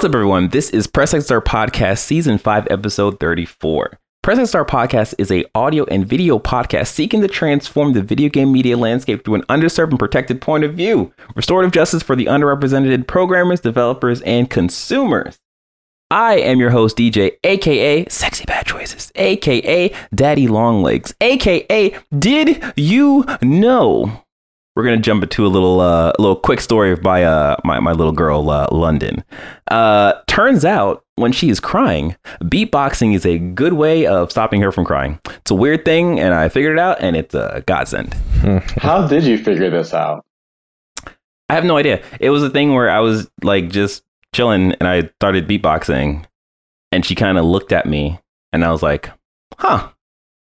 What's up, everyone? This is Press X Star Podcast, Season 5, Episode 34. Press X Star Podcast is a audio and video podcast seeking to transform the video game media landscape through an underserved and protected point of view. Restorative justice for the underrepresented programmers, developers, and consumers. I am your host, DJ, aka Sexy Bad Choices, aka Daddy Longlegs, aka Did You Know? We're gonna jump into a little, uh, a little quick story by uh, my my little girl, uh, London. Uh, turns out when she is crying, beatboxing is a good way of stopping her from crying. It's a weird thing, and I figured it out, and it's a godsend. How did you figure this out? I have no idea. It was a thing where I was like just chilling, and I started beatboxing, and she kind of looked at me, and I was like, "Huh."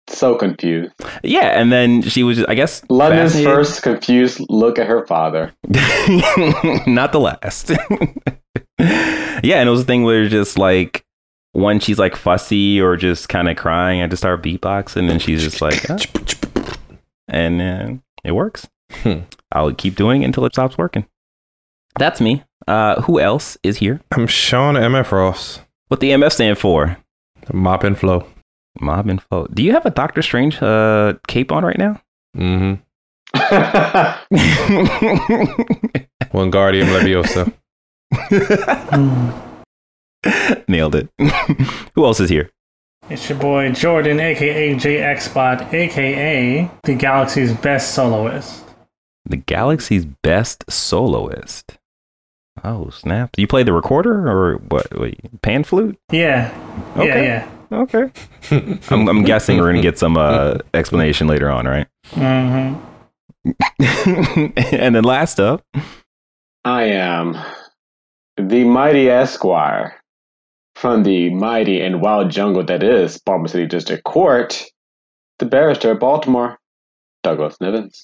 So confused. Yeah, and then she was, I guess, London's fascinated. first confused look at her father. not the last. yeah, and it was a thing where just like when she's like fussy or just kind of crying, I just start beatboxing, and she's just like, "Ah." and uh, it works. Hmm. I'll keep doing it until it stops working. That's me. Uh, who else is here? I'm Sean MF Ross. What the MF stand for? Mop and flow. Mob info. Do you have a Doctor Strange uh, cape on right now? Mm-hmm. Wingardium Leviosa. Nailed it. who else is here? It's your boy Jordan, aka JXBot, aka the galaxy's best soloist. The galaxy's best soloist. Oh snap! You play the recorder or what? what pan flute? Yeah, Okay. yeah, Okay. I'm, I'm guessing we're gonna get some uh, explanation later on, right? yeah. hmm and then last up, I am the mighty Esquire from the mighty and wild jungle that is Baltimore City District Court, the barrister of Baltimore, Douglas Nivens.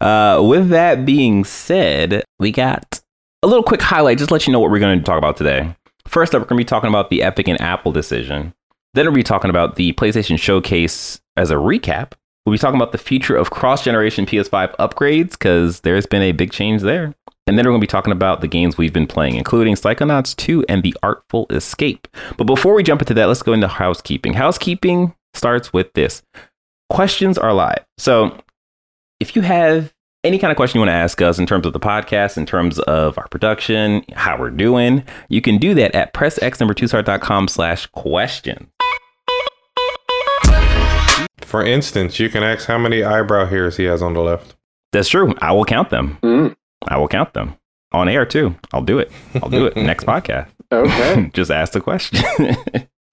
uh, with that being said, we got a little quick highlight. Just to let you know what we're going to talk about today. First up, we're going to be talking about the Epic and Apple decision. Then we'll be talking about the PlayStation Showcase as a recap. We'll be talking about the future of cross generation PS5 upgrades because there's been a big change there. And then we're going to be talking about the games we've been playing, including Psychonauts 2 and The Artful Escape. But before we jump into that, let's go into housekeeping. Housekeeping starts with this questions are live. So if you have any kind of question you want to ask us in terms of the podcast, in terms of our production, how we're doing, you can do that at pressx2start.com slash question. For instance, you can ask how many eyebrow hairs he has on the left. That's true. I will count them. Mm, I will count them on air too. I'll do it. I'll do it next podcast. okay. Just ask the question.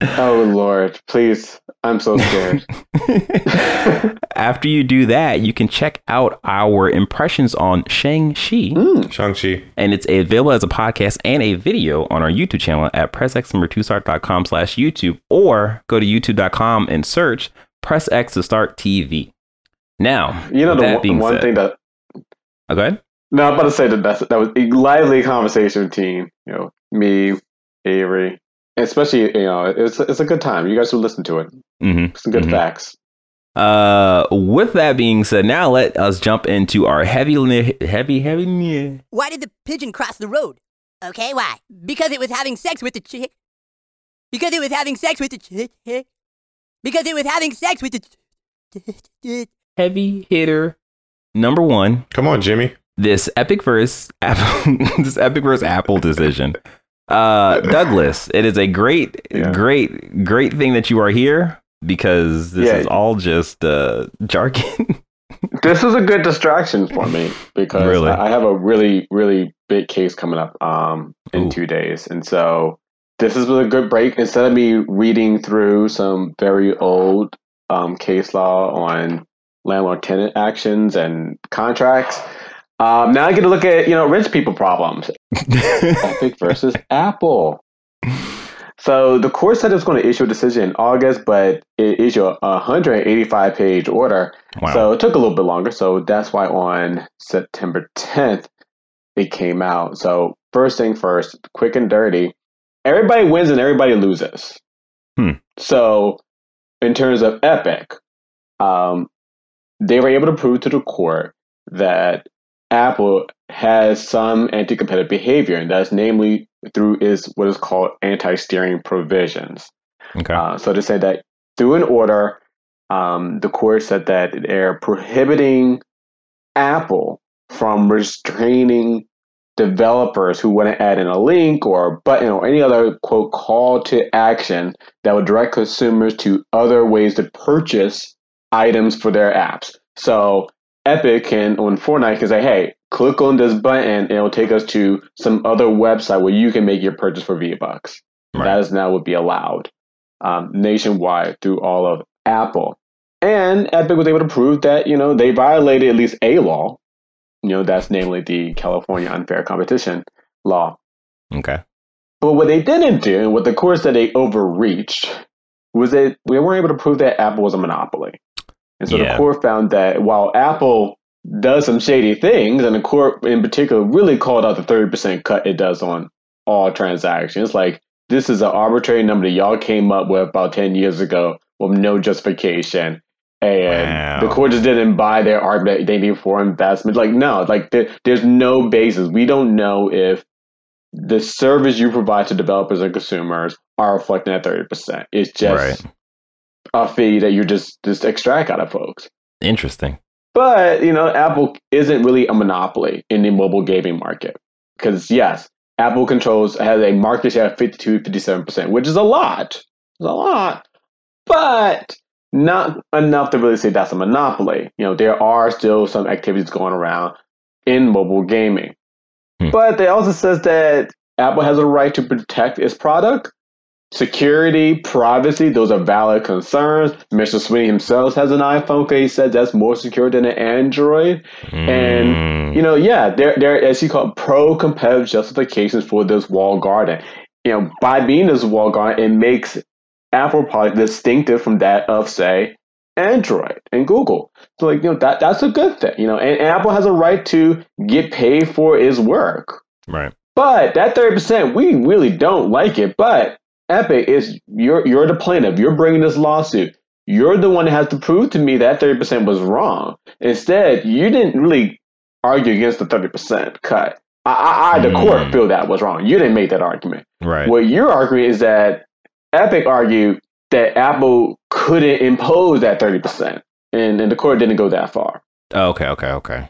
oh, Lord. Please. I'm so scared. After you do that, you can check out our impressions on Shang-Chi. Mm, Shang-Chi. and it's available as a podcast and a video on our YouTube channel at pressx2start.com slash YouTube or go to youtube.com and search press X to start TV. Now, you know, with the that one, being one said- thing that. Oh, go ahead. No, I'm about to say that that's, that was a lively conversation between, you know, me, Avery, especially, you know, it's, it's a good time. You guys should listen to it. Mm-hmm. Some good Mhm. facts. Uh, with that being said, now let us jump into our heavy, li- heavy, heavy. li- Why did the pigeon cross the road? Okay, why? Because it was having sex with the chick. Because it was having sex with the chick. Because it was having sex with the chick. Heavy hitter number one. Come on, Jimmy. This epic verse, Apple, this epic verse Apple decision. Uh, Douglas, it is a great, Yeah. great, great thing that you are here because this Yeah. is all just uh, jargon. This is a good distraction for me because Really? I have a really, really big case coming up um, in Ooh. two days. And so this is a good break. Instead of me reading through some very old um, case law on landlord tenant actions and contracts, um, now I get to look at, you know, rich people problems. Epic versus Apple. So the court said it was going to issue a decision in August, but it issued a 185 page order. wow. So it took a little bit longer. So that's why on September 10th, it came out. So first thing first, quick and dirty. Everybody wins and everybody loses. Hmm. So in terms of Epic, um, they were able to prove to the court that Apple has some anti-competitive behavior, and that's namely through is what is called anti-steering provisions. Okay. Uh, so to say that through an order, um, the court said that they're prohibiting Apple from restraining developers who want to add in a link or a button or any other quote call to action that would direct consumers to other ways to purchase items for their apps. So Epic can on Fortnite can say, hey, click on this button and it'll take us to some other website where you can make your purchase for V Bucks. Right. That is now would be allowed um, nationwide through all of Apple. And Epic was able to prove that, you know, they violated at least a law. You know, that's namely the California unfair competition law. Okay. But what they didn't do, and what the court said they overreached, was that we weren't able to prove that Apple was a monopoly. And so Yeah. the court found that while Apple does some shady things, and the court in particular really called out the 30% cut it does on all transactions, like this is an arbitrary number that y'all came up with about 10 years ago with no justification. And Wow. the court just didn't buy their argument they need for investment. Like, no, like there, there's no basis. We don't know if the service you provide to developers and consumers are reflecting that 30%. It's just Right. a fee that you just just extract out of folks. Interesting. But you know, Apple isn't really a monopoly in the mobile gaming market because yes, Apple controls has a market share of 52, 57 percent, which is a lot. It's a lot, but not enough to really say that's a monopoly. You know, there are still some activities going around in mobile gaming, Hmm. but they also says that Apple has a right to protect its product Security, privacy, those are valid concerns. Mr. Sweeney himself has an iPhone because he said that's more secure than an Android. And, Mm. You know, yeah, there, there, as you call pro-competitive justifications for this wall garden. You know, by being this wall garden, it makes Apple product distinctive from that of, say, Android and Google. So, like, you know, that that's a good thing. You know, and, and Apple has a right to get paid for its work. right. But that thirty percent, we really don't like it. But Epic is you're you're the plaintiff. You're bringing this lawsuit. You're the one that has to prove to me that thirty percent was wrong. Instead, you didn't really argue against the thirty percent cut. I, I, I the court Hmm. feel that was wrong. You didn't make that argument. Right. What you're arguing is that Epic argued that Apple couldn't impose that thirty percent, and and the court didn't go that far. Oh, okay. Okay. Okay.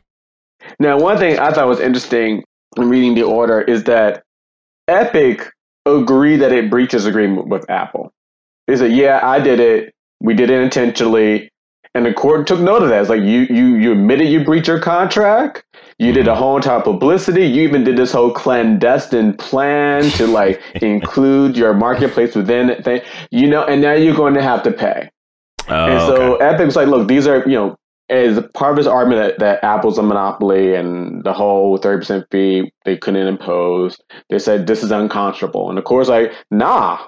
Now, one thing I thought was interesting in reading the order is that Epic agreed that it breaches agreement with Apple. They said, "Yeah, I did it. We did it intentionally." And the court took note of that. It's like you you you admitted you breached your contract. You did a mm-hmm. whole entire publicity. You even did this whole clandestine plan to like include your marketplace within it thing. You know, and now you're going to have to pay. Oh, And so okay. Epic was like, look, these are, you know, as part of his argument that, that Apple's a monopoly and the whole 30% fee they couldn't impose, they said this is unconscionable. And the court's like, nah,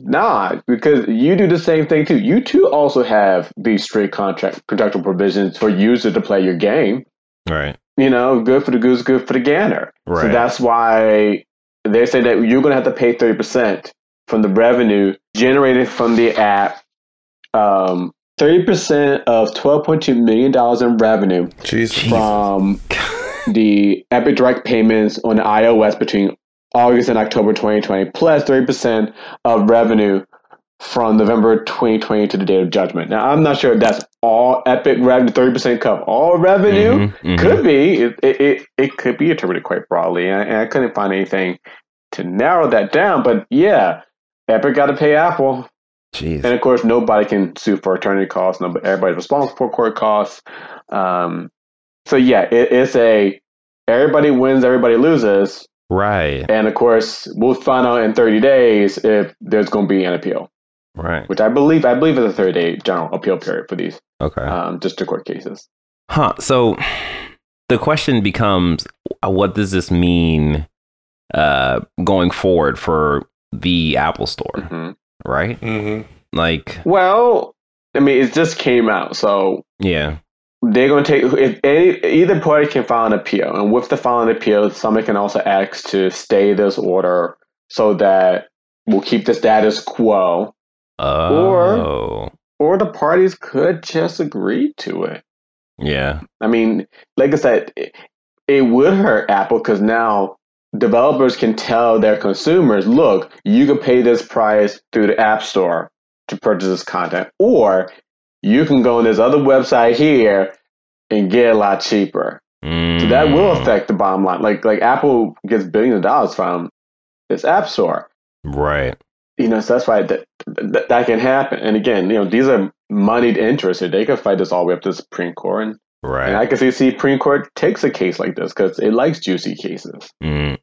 nah, because you do the same thing too. You too also have these strict contract contractual provisions for users to play your game. Right. You know, good for the goose, good for the gander. Right. So that's why they say that you're going to have to pay 30% from the revenue generated from the app. Um, 30% of $12.2 million in revenue Jesus. from the Epic Direct payments on iOS between August and October 2020, plus 30% of revenue from November 2020 to the date of judgment. Now, I'm not sure if that's all Epic revenue, 30% cut all revenue. Mhm, mhm. Could be. It, it, it, could be interpreted quite broadly, and, and I couldn't find anything to narrow that down. But yeah, Epic got to pay Apple, Jeez. and of course, nobody can sue for attorney costs. Nobody, everybody's responsible for court costs. Um, so yeah, it, it's a everybody wins, everybody loses, Right. and of course, we'll find out in 30 days if there's going to be an appeal, Right. which I believe I believe is a 30 day general appeal period for these Okay. um, district court cases. Huh. So the question becomes uh, what does this mean uh, going forward for the Apple Store, hmm right? Mm-hmm. Like, Well, I mean, it just came out, so yeah. they're going to take if any, either party can file an appeal, and with the filing appeal, someone can also ask to stay this order so that we'll keep the status quo, Oh. or the parties could just agree to it. yeah. I mean, like I said, it would hurt Apple because now developers can tell their consumers, look, you can pay this price through the App Store to purchase this content, or you can go on this other website here and get a lot cheaper. So that will Mm, affect the bottom line. Like like Apple gets billions of dollars from this App Store. right. You know, so that's why that, that that can happen. And again, you know, these are moneyed interests. They could fight this all the way up to the Supreme Court. And, Right. and I can see the Supreme Court takes a case like this because it likes juicy cases. Mm.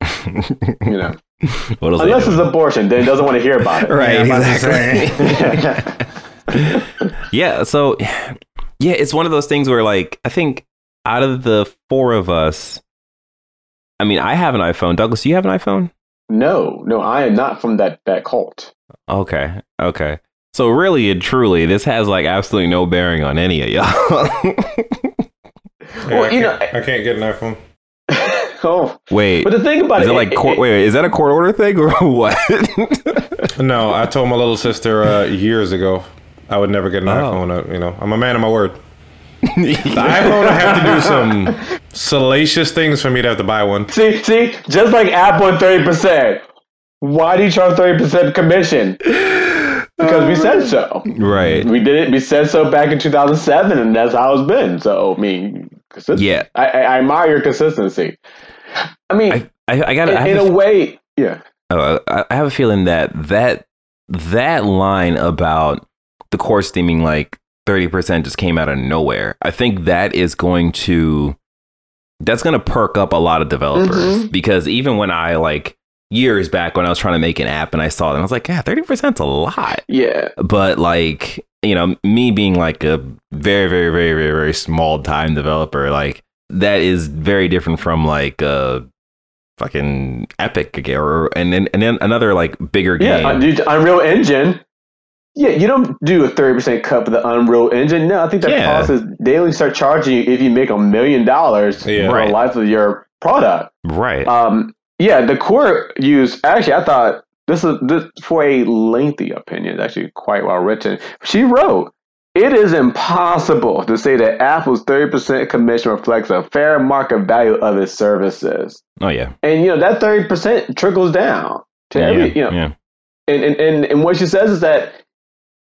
You know, what else? unless it's abortion, then it doesn't want to hear about it. right. Yeah, I'm about to exactly. yeah. So, yeah, it's one of those things where, like, I think out of the four of us, I mean, I have an iPhone. Douglas, do you have an iPhone? No, no, I am not from that that cult. Okay. Okay. So really and truly, this has like absolutely no bearing on any of y'all. Yeah, Well, I, you can't, know- I can't get an iPhone. oh, wait, but the thing about is it, it like court? Wait, wait, is that a court order thing or what? No, I told my little sister uh, years ago I would never get an Oh. iPhone. Uh, you know, I'm a man of my word. The iPhone would have to do some salacious things for me to have to buy one. See, see, just like Apple and thirty percent. Why do you charge thirty percent commission? Because we said so. right. We did it. We said so back in two thousand seven, and that's how it's been. So I mean, consist- Yeah. I, I, I admire your consistency. I mean, I, I, I got. in, in a a- way, yeah. uh, I I have a feeling that that that line about the core steaming like thirty percent just came out of nowhere. I think that is going to that's going to perk up a lot of developers because even when I like years back when I was trying to make an app and I saw it, I was like, yeah, thirty percent's a lot. Yeah, But like you know, me being like a very very very very very small time developer, like that is very different from like a fucking epic again or and then and then another like bigger game yeah. Uh, dude, Unreal Engine. Yeah, you don't do a thirty percent cut for the Unreal Engine. No, I think that Yeah. cost is they only start charging you if you make a million dollars Yeah. for Right. the life of your product. right Um, yeah, the core use actually, I thought this is this for a lengthy opinion. It's actually quite well written. She wrote, "It is impossible to say that Apple's thirty percent commission reflects a fair market value of its services." oh yeah And you know that thirty percent trickles down to every you know. yeah And, and and and what she says is that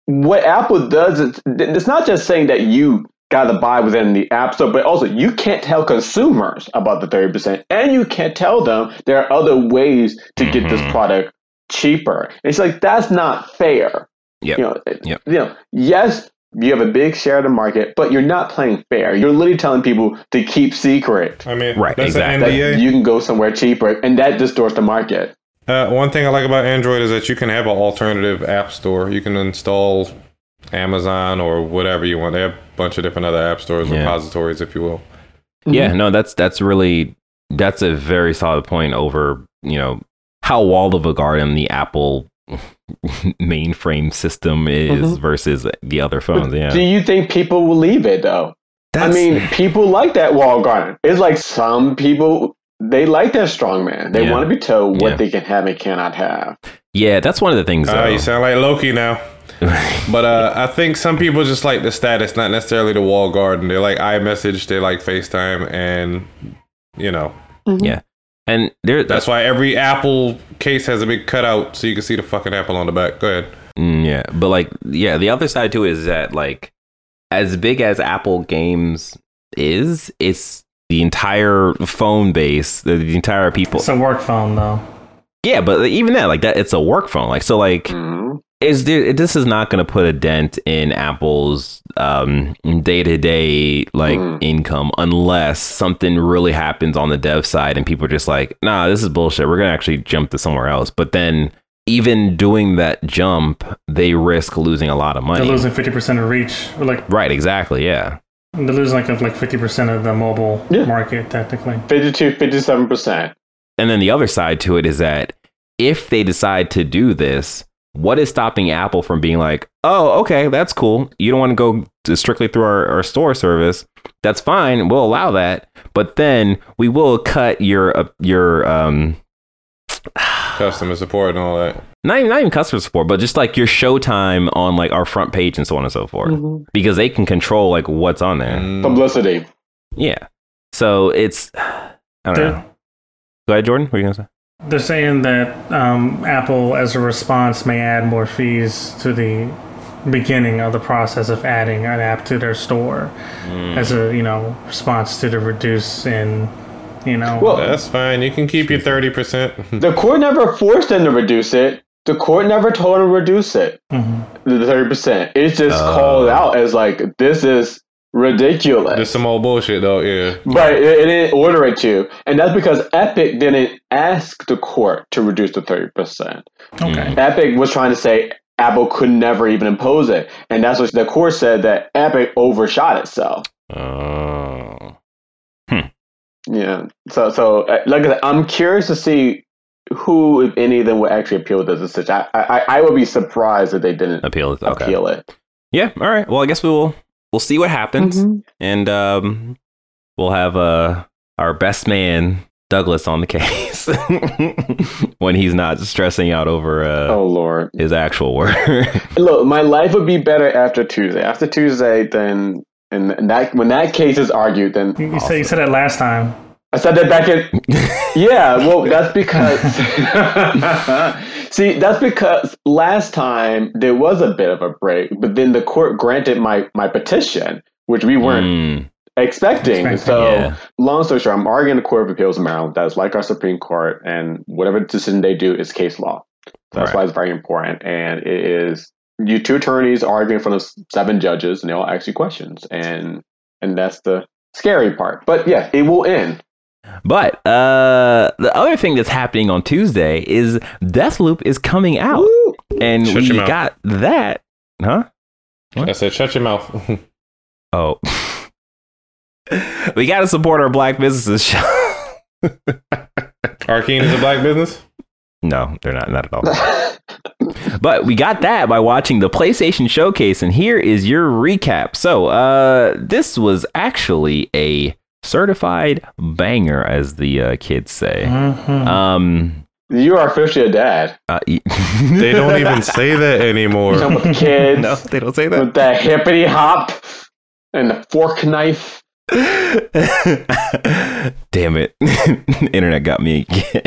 what Apple does is it's not just saying that you got to buy within the App Store, but also you can't tell consumers about the thirty percent, and you can't tell them there are other ways to get this Mhm. product cheaper. It's like that's not fair. Yep. You know, Yep. you know, yes, you have a big share of the market, but you're not playing fair. You're literally telling people to keep secret I mean, Right, that's exactly. an that you can go somewhere cheaper, and that distorts the market. Uh, one thing I like about Android is that you can have an alternative app store. You can install Amazon or whatever you want. They have a bunch of different other app stores, Yeah. repositories, if you will. yeah no that's that's really that's a very solid point over you know how walled of a garden the apple mainframe system is Mhm. versus the other phones yeah Do you think people will leave it though? That's- I mean, people like that wall garden. It's like some people they like their strongman. They Yeah. want to be told what Yeah. they can have and cannot have. yeah that's one of the things Uh, you sound like Loki now. But uh, I think some people just like the status, not necessarily the wall garden. They like iMessage, they like FaceTime, and you know and there that's why every Apple case has a big cutout so you can see the fucking apple on the back. Go ahead. Mm, yeah, but like, yeah, the other side too is that like, as big as Apple Games is, it's the entire phone base, the, the entire people. It's a work phone though. yeah, but even that, like that, it's a work phone. Like, so like, Mhm. Is there? This is not going to put a dent in Apple's um day to day like Mm. income unless something really happens on the dev side and people are just like, nah, this is bullshit. We're gonna actually jump to somewhere else. But then. Even doing that jump, they risk losing a lot of money. They're losing fifty percent of reach. Or like Right, exactly. Yeah. they're losing like of like fifty percent of the mobile Yeah. market technically. 52, 57%. And then the other side to it is that if they decide to do this, what is stopping Apple from being like, oh, okay, that's cool. You don't want to go strictly through our, our store service. That's fine. We'll allow that. But then we will cut your, uh, your, um, Customer support and all that. not even, not even customer support, but just like your showtime on like our front page and so on and so forth. Because they can control like what's on there. Mm. Publicity. Yeah. So it's I don't They're- know. Go ahead, Jordan. What are you gonna say? They're saying that um, Apple, as a response, may add more fees to the beginning of the process of adding an app to their store, as a you know response to the reduce in you know. Well, That's fine. You can keep your thirty percent. The court never forced them to reduce it. The court never told them to reduce it. Mhm. The thirty percent. It's just Oh. called out as like this is ridiculous. Just some old bullshit though. Yeah. But it, it didn't order it to, and that's because Epic didn't ask the court to reduce the thirty percent. okay. Epic was trying to say Apple could never even impose it, and that's what the court said that Epic overshot itself. Oh. Hmm. Yeah. So, so uh, like I said, I'm curious to see who, if any of them, will actually appeal this decision. I, I, I would be surprised if they didn't Appeal it. Okay. appeal it. Yeah. All right. Well, I guess we will. We'll see what happens, and um, we'll have uh our best man Douglas on the case when he's not stressing out over uh, Oh Lord! his actual work. Look, my life would be better after Tuesday. After Tuesday, then and, and that when that case is argued, then You, you said you said that last time. I said that back in. Yeah, well, that's because. See, that's because last time there was a bit of a break, but then the court granted my my petition, which we weren't Mm, expecting. Expecting, So, yeah. long story short, I'm arguing the Court of Appeals in Maryland. That's like our Supreme Court, and whatever decision they do is case law. That's Right. why it's very important. And it is you two attorneys arguing in front of seven judges, and they all ask you questions, and and that's the scary part. But yeah, it will end. But uh, the other thing that's happening on Tuesday is Deathloop is coming out, Woo! and Shut we your mouth. got that, huh? What? I said, shut your mouth. Oh, we got to support our black businesses. Arkane is a black business. no, they're not, not at all. But we got that by watching the PlayStation Showcase, and here is your recap. So, uh, this was actually a certified banger, as the uh, kids say. Mhm. Um, You are officially a dad. uh, y- They don't even say that anymore. You know, with the kids, no, they don't say that. with that hippity hop and the fork knife. Damn it. Internet got me again.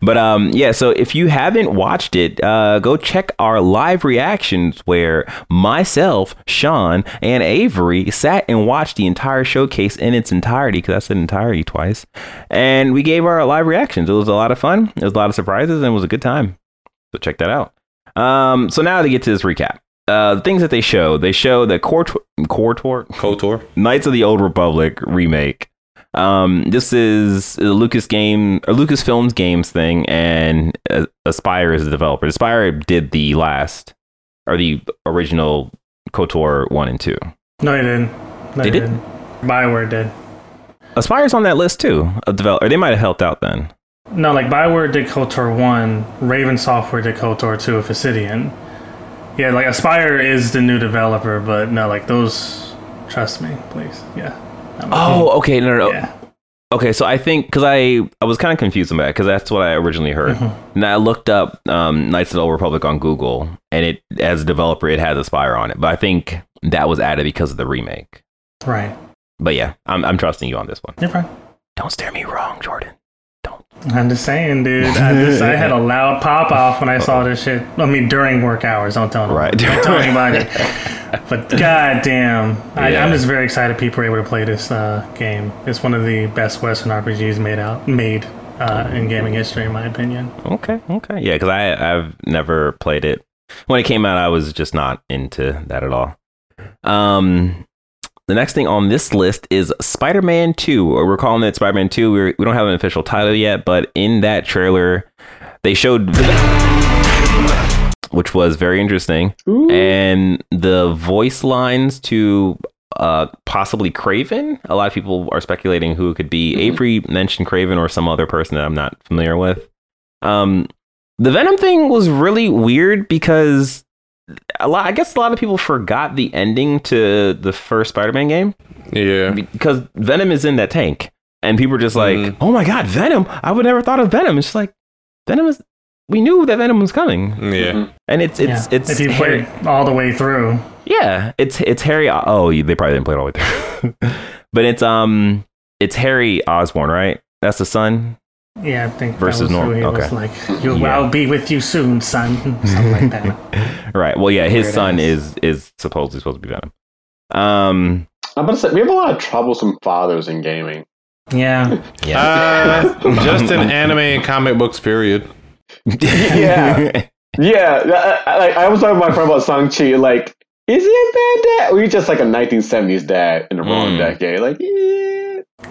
But um yeah, so if you haven't watched it, uh go check our live reactions where myself, Sean, and Avery sat and watched the entire showcase in its entirety because I said entirety twice. And we gave our live reactions. It was a lot of fun. It was a lot of surprises and it was a good time. So check that out. Um so now to get to this recap. Uh, the things that they show, they show the Core Core Kotor. Knights of the Old Republic remake. Um, this is a Lucas game or Lucasfilms games thing, and uh, Aspyr is the developer. Aspyr did the last or the original KOTOR one and two. No, they didn't. No, They they, didn't? didn't. Bioware did. Aspyr's on that list too. A developer, they might have helped out then. No, like Bioware did KOTOR 1, Raven Software did KOTOR 2 with Obsidian. Yeah, like Aspyr is the new developer, but no, like those, trust me, please. Yeah. Oh, okay, no, no, no. yeah. Okay, so I think because I I was kind of confused about it because that's what I originally heard. And I looked up um, Knights of the Old Republic on Google, and it as a developer it has Aspyr on it. But I think that was added because of the remake. Right. But yeah, I'm I'm trusting you on this one. You're fine. Don't stare me wrong, Jordan. I'm just saying, dude. I, just, I had a loud pop off when I saw this shit. I mean, during work hours. Don't tell Right. nobody. Don't tell anybody. But goddamn, I, Yeah. I'm just very excited people are able to play this uh, game. It's one of the best Western RPGs made out made uh, in gaming history, in my opinion. Okay, okay, yeah, because I I've never played it. When it came out, I was just not into that at all. Um, the next thing on this list is Spider-Man Two, or we're calling it Spider-Man Two. We're, we don't have an official title yet, but in that trailer, they showed. Which was very interesting, and the voice lines to uh, possibly Kraven. A lot of people are speculating who it could be. Avery mentioned Kraven or some other person that I'm not familiar with. Um, the Venom thing was really weird because a lot. I guess a lot of people forgot the ending to the first Spider-Man game Yeah. because Venom is in that tank, and people are just like, Mhm. "Oh my god, Venom! I would never thought of Venom." It's just like Venom is. We knew that Venom was coming, Yeah. and it's it's yeah. it's if you Harry- played all the way through, yeah, it's it's Harry. Oh, they probably didn't play it all the way through, but it's um, it's Harry Osborn, right? That's the son. Yeah, I think Versus that was normal- who okay. was like, you, Yeah. "I'll be with you soon, son," something like that. Right. Well, yeah, his Weird son ass. is is supposedly supposed to be Venom. Um. I'm about to say we have a lot of troublesome fathers in gaming. Yeah, Yeah. Uh, just in anime and comic books, period. Yeah. Yeah, I, I, like, I was talking to my friend about Shang-Chi. Like, is he a bad dad, or he just like a 1970s dad in the wrong Mm. decade? Like, yeah.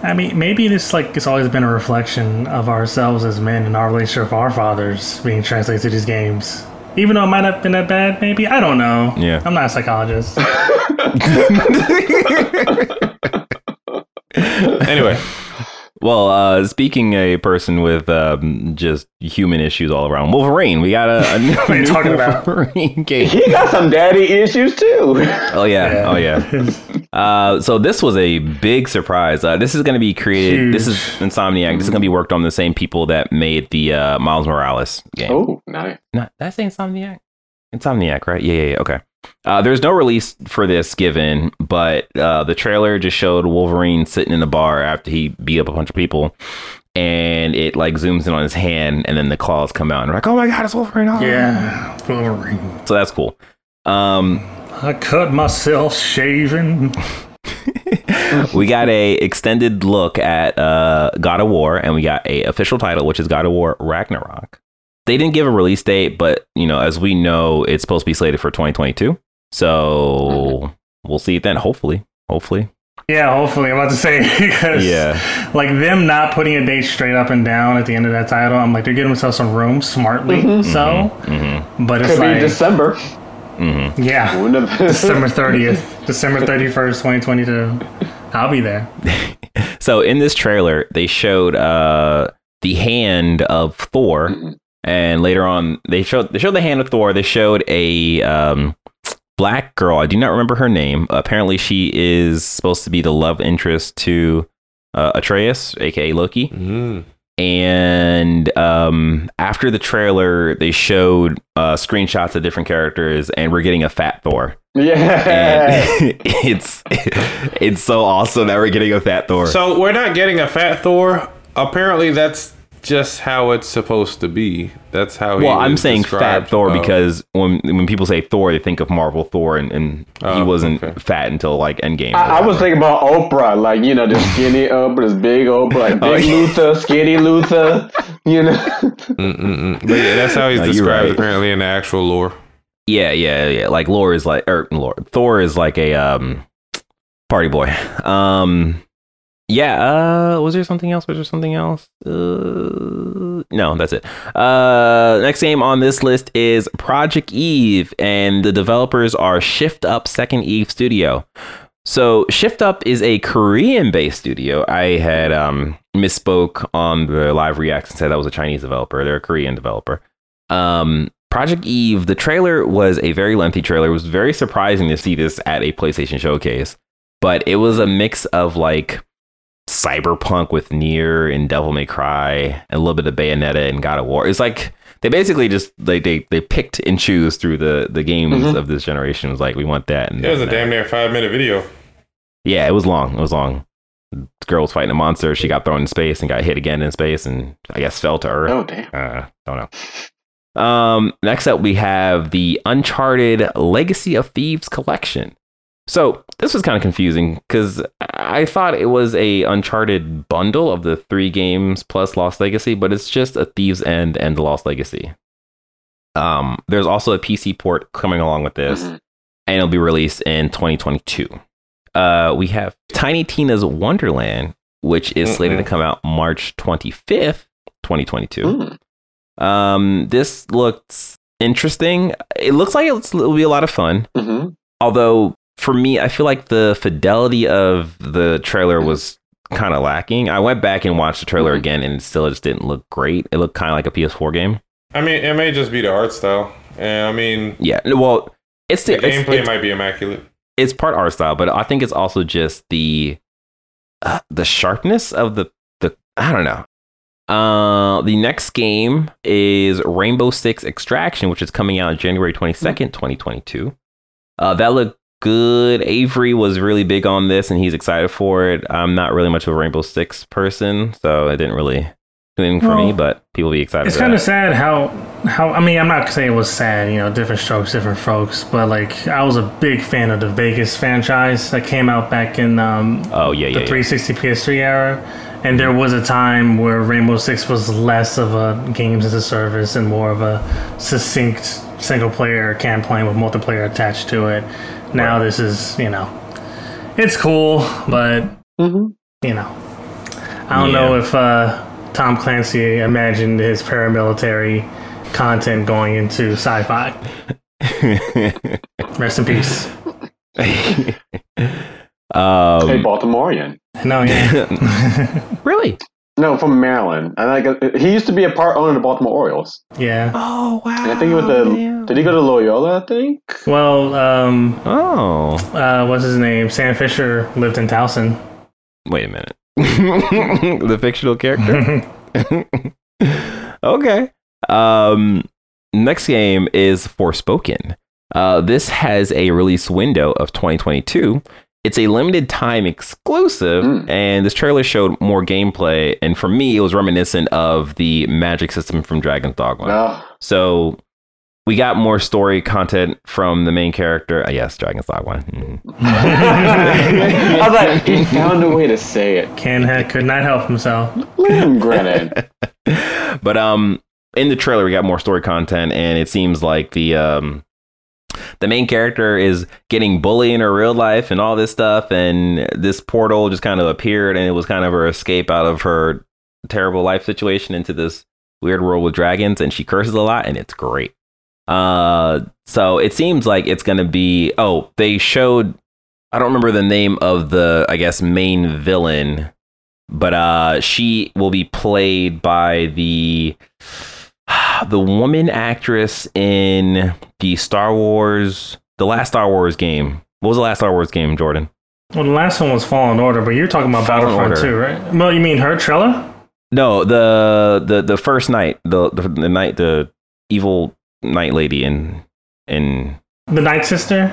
I mean, maybe this like it's always been a reflection of ourselves as men and our relationship with our fathers being translated to these games. Even though it might not have been that bad, maybe I don't know. Yeah. I'm not a psychologist. Anyway, well, uh, speaking a person with um, just human issues all around, Wolverine. We got a, a new, What are new talking about? Wolverine game. he got some daddy issues too. Oh yeah, oh yeah. Uh, so this was a big surprise. Uh, this is going to be created. This is Insomniac. This is going to be worked on the same people that made the uh, Miles Morales game. oh, nice. Not did I say Insomniac? Insomniac, right? Yeah, yeah, yeah. Okay. Uh, there's no release for this given, but uh, the trailer just showed Wolverine sitting in a bar after he beat up a bunch of people, and it like zooms in on his hand, and then the claws come out, and we're like, "Oh my god, it's Wolverine!" Oh. yeah, Wolverine. So that's cool. Um, I cut myself shaving. we got a extended look at uh, God of War, and we got a official title, which is God of War Ragnarok. They didn't give a release date, but you know, as we know, it's supposed to be slated for 2022. So we'll see it then. Hopefully, hopefully, Yeah, hopefully. I'm about to say because yeah, like them not putting a date straight up and down at the end of that title. I'm like they're giving themselves some room smartly. So, hmm but it's Could like be December. hmm yeah, December 30th, December 31st, 2022. I'll be there. So in this trailer, they showed uh, the hand of Thor, Mhm. And later on, they showed they showed the hand of Thor. They showed a um, black girl. I do not remember her name. Apparently, she is supposed to be the love interest to uh, Atreus, aka Loki. mm. And um, after the trailer, they showed uh, screenshots of different characters, and we're getting a fat Thor. Yeah. It's it's so awesome that we're getting a fat Thor. so we're not getting a fat Thor. Apparently, that's just how it's supposed to be. That's how. he Well, I'm saying fat Thor Oh. because when when people say Thor, they think of Marvel Thor, and, and he Oh, wasn't okay. fat until like Endgame. I, I was thinking about Oprah, like you know, the skinny Oprah, this big Oprah, like big Oh, yeah. Luther, skinny Luther, you know. Mm-mm-mm. But yeah, that's how he's No, described right. apparently in the actual lore. yeah, yeah, yeah. Like Lore is like, or Lore, Thor is like a um party boy. Um, yeah. Uh, was there something else? Was there something else? Uh, no, that's it. Uh, next game on this list is Project Eve, and the developers are Shift Up Second Eve Studio. So Shift Up is a Korean-based studio. I had um, misspoke on the live react and Said that was a Chinese developer. They're a Korean developer. Um, Project Eve. The trailer was a very lengthy trailer. It was very surprising to see this at a PlayStation showcase, but it was a mix of like cyberpunk with NieR and Devil May Cry, and a little bit of Bayonetta and God of War. It's like they basically just like they they picked and choose through the the games Mhm. of this generation. It was like we want that. And It was that a damn near five minute video. yeah, it was long. It was long. This girl was fighting a monster. She got thrown in space and got hit again in space, and I guess fell to Earth. Oh damn. Uh, don't know. Um, next up, we have the Uncharted Legacy of Thieves collection. So this was kind of confusing because I thought it was a Uncharted bundle of the three games plus Lost Legacy, but it's just a Thief's End and the Lost Legacy. Um, there's also a PC port coming along with this, Mhm. and it'll be released in 2022. Uh, we have Tiny Tina's Wonderland, which is slated to come out March 25th, 2022. Mm. Um, this looks interesting. It looks like it's, it'll be a lot of fun. Mhm. Although for me, I feel like the fidelity of the trailer was kind of lacking. I went back and watched the trailer Mhm. again, and it still just didn't look great. It looked kind of like a PS4 game. I mean, it may just be the art style. And I mean, Yeah. Well, it's the the, it's, gameplay it's, might be immaculate. it's part art style, but I think it's also just the uh, the sharpness of the the I don't know. Uh, the next game is Rainbow Six Extraction, which is coming out January twenty second, twenty twenty two. Uh, that looked good. Avery was really big on this, and he's excited for it. I'm not really much of a Rainbow Six person, so it didn't really do anything for me. But people be excited. It's kind of sad how how I mean I'm not saying it was sad, you know, different strokes, different folks, but like I was a big fan of the Vegas franchise that came out back in um, Oh yeah, yeah, the yeah. 360 PS3 era, and there was a time where Rainbow Six was less of a games as a service and more of a succinct single player campaign with multiplayer attached to it. Now this is you know, it's cool, but Mhm. you know, I don't know if uh, Tom Clancy imagined his paramilitary content going into sci-fi. Rest in peace. um, Hey, Baltimorean. No, yeah, really? No, from Maryland. And like uh, he used to be a part owner of the Baltimore Orioles. yeah. Oh wow! And I think he was the. Did he go to Loyola? I think. Well, um, Oh, uh, what's his name? Sam Fisher lived in Towson. wait a minute. the fictional character. okay. Um, next game is Forspoken. Uh, this has a release window of 2022. It's a limited time exclusive, Mm. and this trailer showed more gameplay. And for me, it was reminiscent of the magic system from Dragon's Dogma. No. So we got more story content from the main character. Uh, yes, Dragon's Dogma. Mhm. I was like, he found a way to say it. Ken had, could not help himself. Liam Grennan. but um in the trailer we got more story content and it seems like the um the main character is getting bullied in her real life and all this stuff and this portal just kind of appeared and it was kind of her escape out of her terrible life situation into this weird world with dragons and she curses a lot and it's great. Uh so it seems like it's gonna be oh they showed i don't remember the name of the i guess main villain but uh she will be played by the the woman actress in the Star Wars the last Star Wars game. What was the last Star Wars game, Jordan? Well, the last one was Fallen Order, but you're talking about Fallen Battlefront Order. too, right? Well, you mean her Trilla? No, the the the first night, the the, the night the evil night lady in in The Night Sister?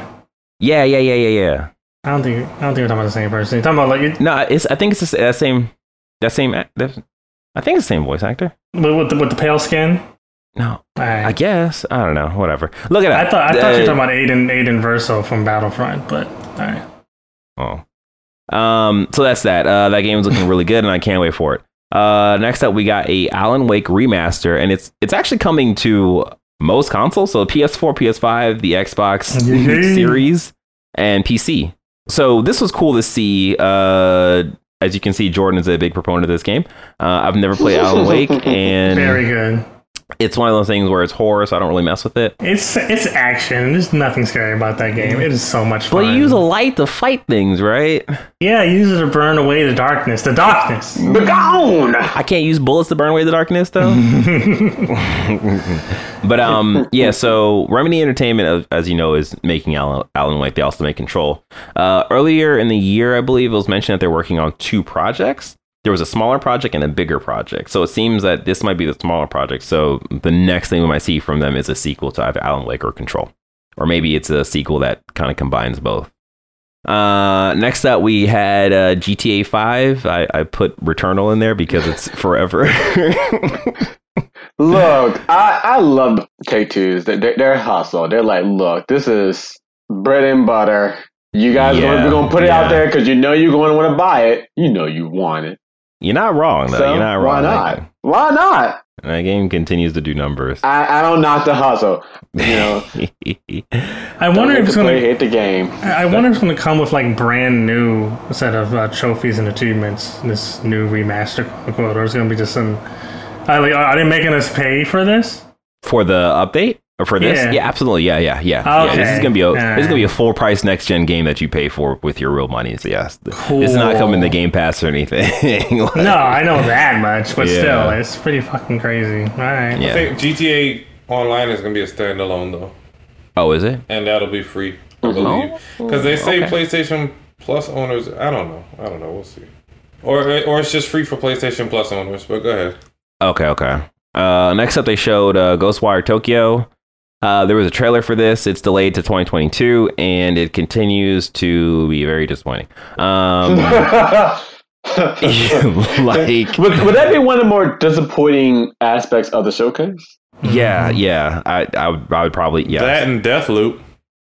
yeah yeah yeah yeah yeah. I don't think I don't think we're talking about the same person. You're talking about like No, it's I think it's the, that same that same that, I think it's the same voice actor. with, with, the, with the pale skin. No, right. I guess I don't know. Whatever. Look at I thought I thought you Uh, were talking about Iden Iden Versio from Battlefront, but all right. Oh. Um, so that's that. Uh, that game is looking really good, and I can't wait for it. Uh, next up, we got a Alan Wake remaster, and it's it's actually coming to most consoles, so PS4, PS5, the Xbox Series, and PC. So this was cool to see. Uh, as you can see, Jordan is a big proponent of this game. Uh, I've never played Alan Wake, and Very good. It's one of those things where it's horror, so I don't really mess with it. It's it's action. There's nothing scary about that game. It is so much fun. But you use a light to fight things, right? yeah, you use it to burn away the darkness. The darkness. Be gone. I can't use bullets to burn away the darkness, though. but um, yeah. So Remedy Entertainment, uh, as you know, is making Alan, Alan Wake. They also make Control. Uh, earlier in the year, I believe it was mentioned that they're working on two projects. There was a smaller project and a bigger project. So it seems that this might be the smaller project. So the next thing we might see from them is a sequel to either Alan Wake or Control, or maybe it's a sequel that kind of combines both. Uh, next up, we had uh, GTA 5. I, I put Returnal in there because it's forever. Look, I, I love Take Twos. They're, they're, they're hustle. They're like, look, this is bread and butter. You guys Yeah, gonna, we're gonna put it yeah. out there because you know you're going to want to buy it. You know you want it. You're not wrong, though. So You're not wrong. why wrong. not? Why not? That, that game continues to do numbers. I, I don't knock the hustle. You know, I wonder if it's gonna. hate the game. I wonder if it's gonna come with like brand new set of uh, trophies and achievements. This new remaster, quote or it's gonna be just some. I like, are they making us pay for this? For the update? Or for this? Yeah. Yeah, absolutely. Yeah, yeah, yeah. yeah. This is gonna be a this is gonna be a full price next gen game that you pay for with your real money. So yes, Th- Cool. this is not coming to Game Pass or anything. Like- No, I know that much, but Yeah. still, it's pretty fucking crazy. All right. Yeah. I think GTA Online is gonna be a standalone though, Oh, is it? and that'll be free, I believe. Because they say okay. PlayStation Plus owners. I don't know. I don't know. We'll see. Or or it's just free for PlayStation Plus owners. But go ahead. Okay, okay. Uh, next up, they showed uh, Ghostwire Tokyo. Uh, there was a trailer for this. It's delayed to 2022, and it continues to be very disappointing. Um, like, would, would that be one of the more disappointing aspects of the showcase? yeah, yeah, I, I would, I would probably, yeah. That and Deathloop.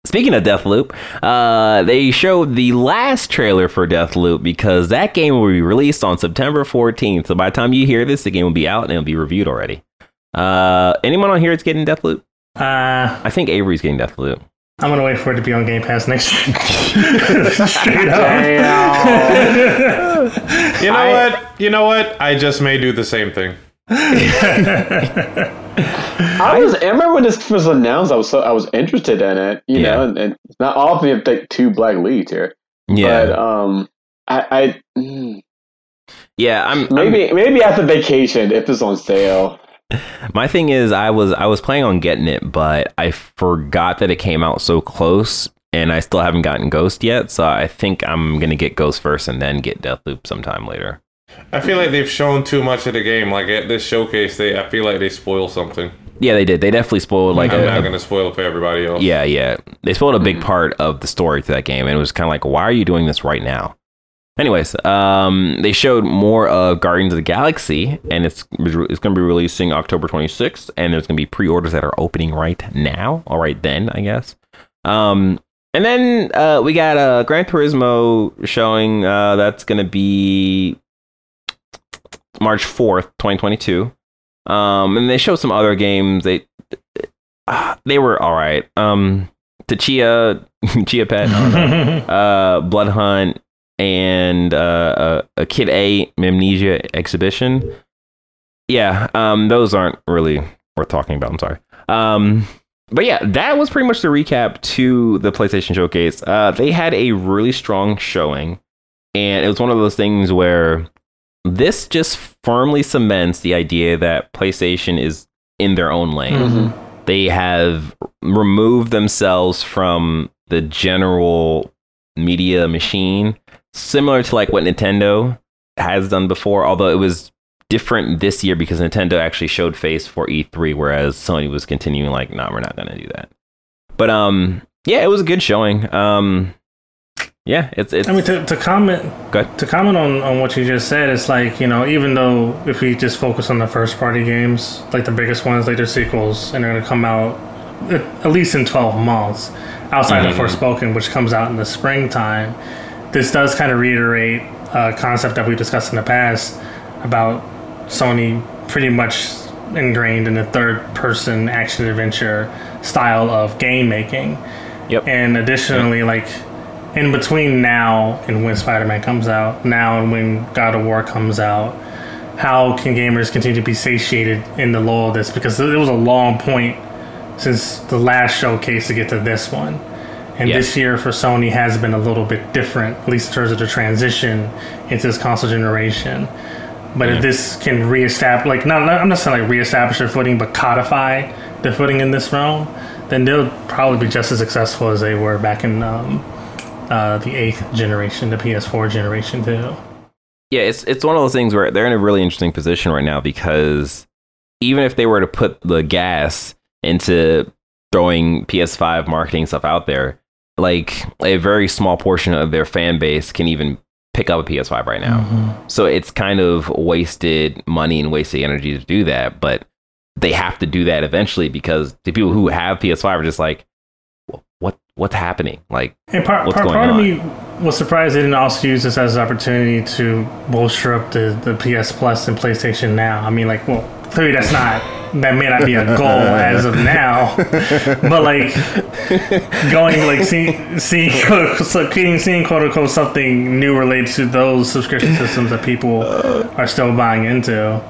Speaking of Deathloop, uh, they showed the last trailer for Deathloop because that game will be released on September 14th. So by the time you hear this, the game will be out and it'll be reviewed already. Uh, anyone on here is getting Deathloop? Uh, I think Avery's getting Deathloop. I'm gonna wait for it to be on Game Pass next year. Straight up. You know what? You know what? I just may do the same thing. I was. I remember when this was announced. I was so I was interested in it. You Yeah. know, and, and it's not often you have like two black leads here. Yeah, But um, I, I mm, yeah. I'm I'm- maybe maybe after vacation if it's on sale. My thing is, I was I was planning on getting it, but I forgot that it came out so close, and I still haven't gotten Ghost yet. So I think I'm gonna get Ghost first, and then get Deathloop sometime later. I feel like they've shown too much of the game. Like at this showcase, they I feel like they spoil something. Yeah, they did. They definitely spoiled like I'm a, not a- gonna spoil it for everybody else. yeah, yeah. They spoiled a big mm. part of the story to that game, and it was kind of like, why are you doing this right now? Anyways, um, they showed more of Guardians of the Galaxy, and it's it's going to be releasing October 26th, and there's going to be pre-orders that are opening right now, all right then, I guess. Um, and then uh, we got uh, Gran Turismo showing uh, that's going to be March 4th, 2022. Um, and they showed some other games. They uh, they were all right. Um, Tachia, Chia Pet, I don't know uh, Bloodhunt, and uh, a, a Kid A Mnesia exhibition. Yeah, um, those aren't really worth talking about. I'm sorry. Um, but yeah, that was pretty much the recap to the PlayStation Showcase. Uh, they had a really strong showing, and it was one of those things where this just firmly cements the idea that PlayStation is in their own lane they have removed themselves from the general media machine similar to like what nintendo has done before although it was different this year because nintendo actually showed face for e3 whereas sony was continuing like no we're not going to do that. But um yeah it was a good showing. Um yeah it's it's I mean, to, to comment to comment on, on what you just said, it's like you know, even though if we just focus on the first party games, like the biggest ones, like their sequels, and they're gonna come out at, least in twelve months, outside of Forspoken, which comes out in the springtime. This does kind of reiterate a concept that we've discussed in the past about Sony pretty much ingrained in the third person action adventure style of game making. Yep. And additionally, like in between now and when Spider-Man comes out, now and when God of War comes out, how can gamers continue to be satiated in the lull of this? Because it was a long point since the last showcase to get to this one. And Yes. this year for Sony has been a little bit different, at least in terms of the transition into this console generation. But if this can reestablish, like, not, not- I'm not saying like reestablish their footing, but codify their footing in this realm, then they'll probably be just as successful as they were back in um, uh, the eighth generation, the PS4 generation too. Yeah, it's it's one of those things where they're in a really interesting position right now because even if they were to put the gas into throwing PS5 marketing stuff out there, like a very small portion of their fan base can even pick up a PS5 right now. Mm-hmm. So it's kind of wasted money and wasted energy to do that, but they have to do that eventually because the people who have PS5 are just like, what what's happening? Like, And part, What's part, going part of on? me was surprised they didn't also use this as an opportunity to bolster up the, the PS Plus and PlayStation Now. I mean, like, well, clearly that's not, that may not be a goal as of now, but like going, like, seeing, seeing, so seeing, seeing quote unquote something new related to those subscription systems that people are still buying into.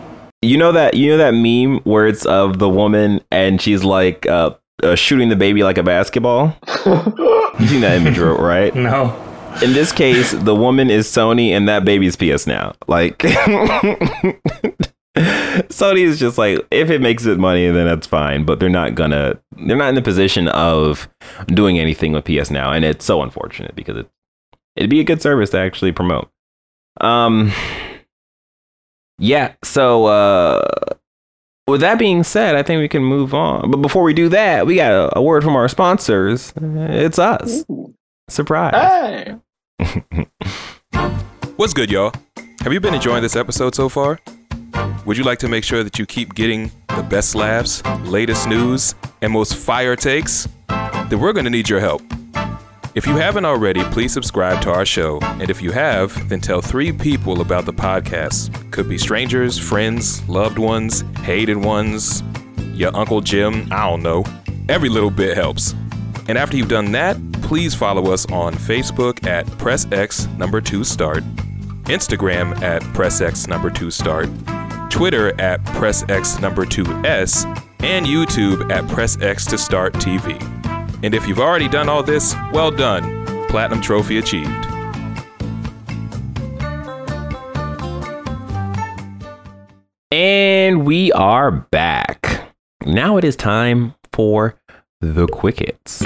You know that you know that meme where it's of the woman and she's like uh, uh, shooting the baby like a basketball. you seen that image, right? No. In this case, the woman is Sony and that baby's PS now. Like Sony is just like if it makes it money, then that's fine. But they're not gonna. They're not in the position of doing anything with PS now, and it's so unfortunate because it it'd be a good service to actually promote. Um. Yeah. So uh, with that being said, I think we can move on. But before we do that, we got a, a word from our sponsors. It's us. Surprise. Hey. What's good, y'all? Have you been enjoying this episode so far? Would you like to make sure that you keep getting the best laughs, latest news, and most fire takes? Then we're going to need your help. If you haven't already, please subscribe to our show. And if you have, then tell three people about the podcast. Could be strangers, friends, loved ones, hated ones, your Uncle Jim, I don't know. Every little bit helps. And after you've done that, please follow us on Facebook at PressX number two start, Instagram at PressX number two start, Twitter at PressX number two S, and YouTube at PressX to start TV. And if you've already done all this, well done. Platinum trophy achieved. And we are back. Now it is time for the quick hits.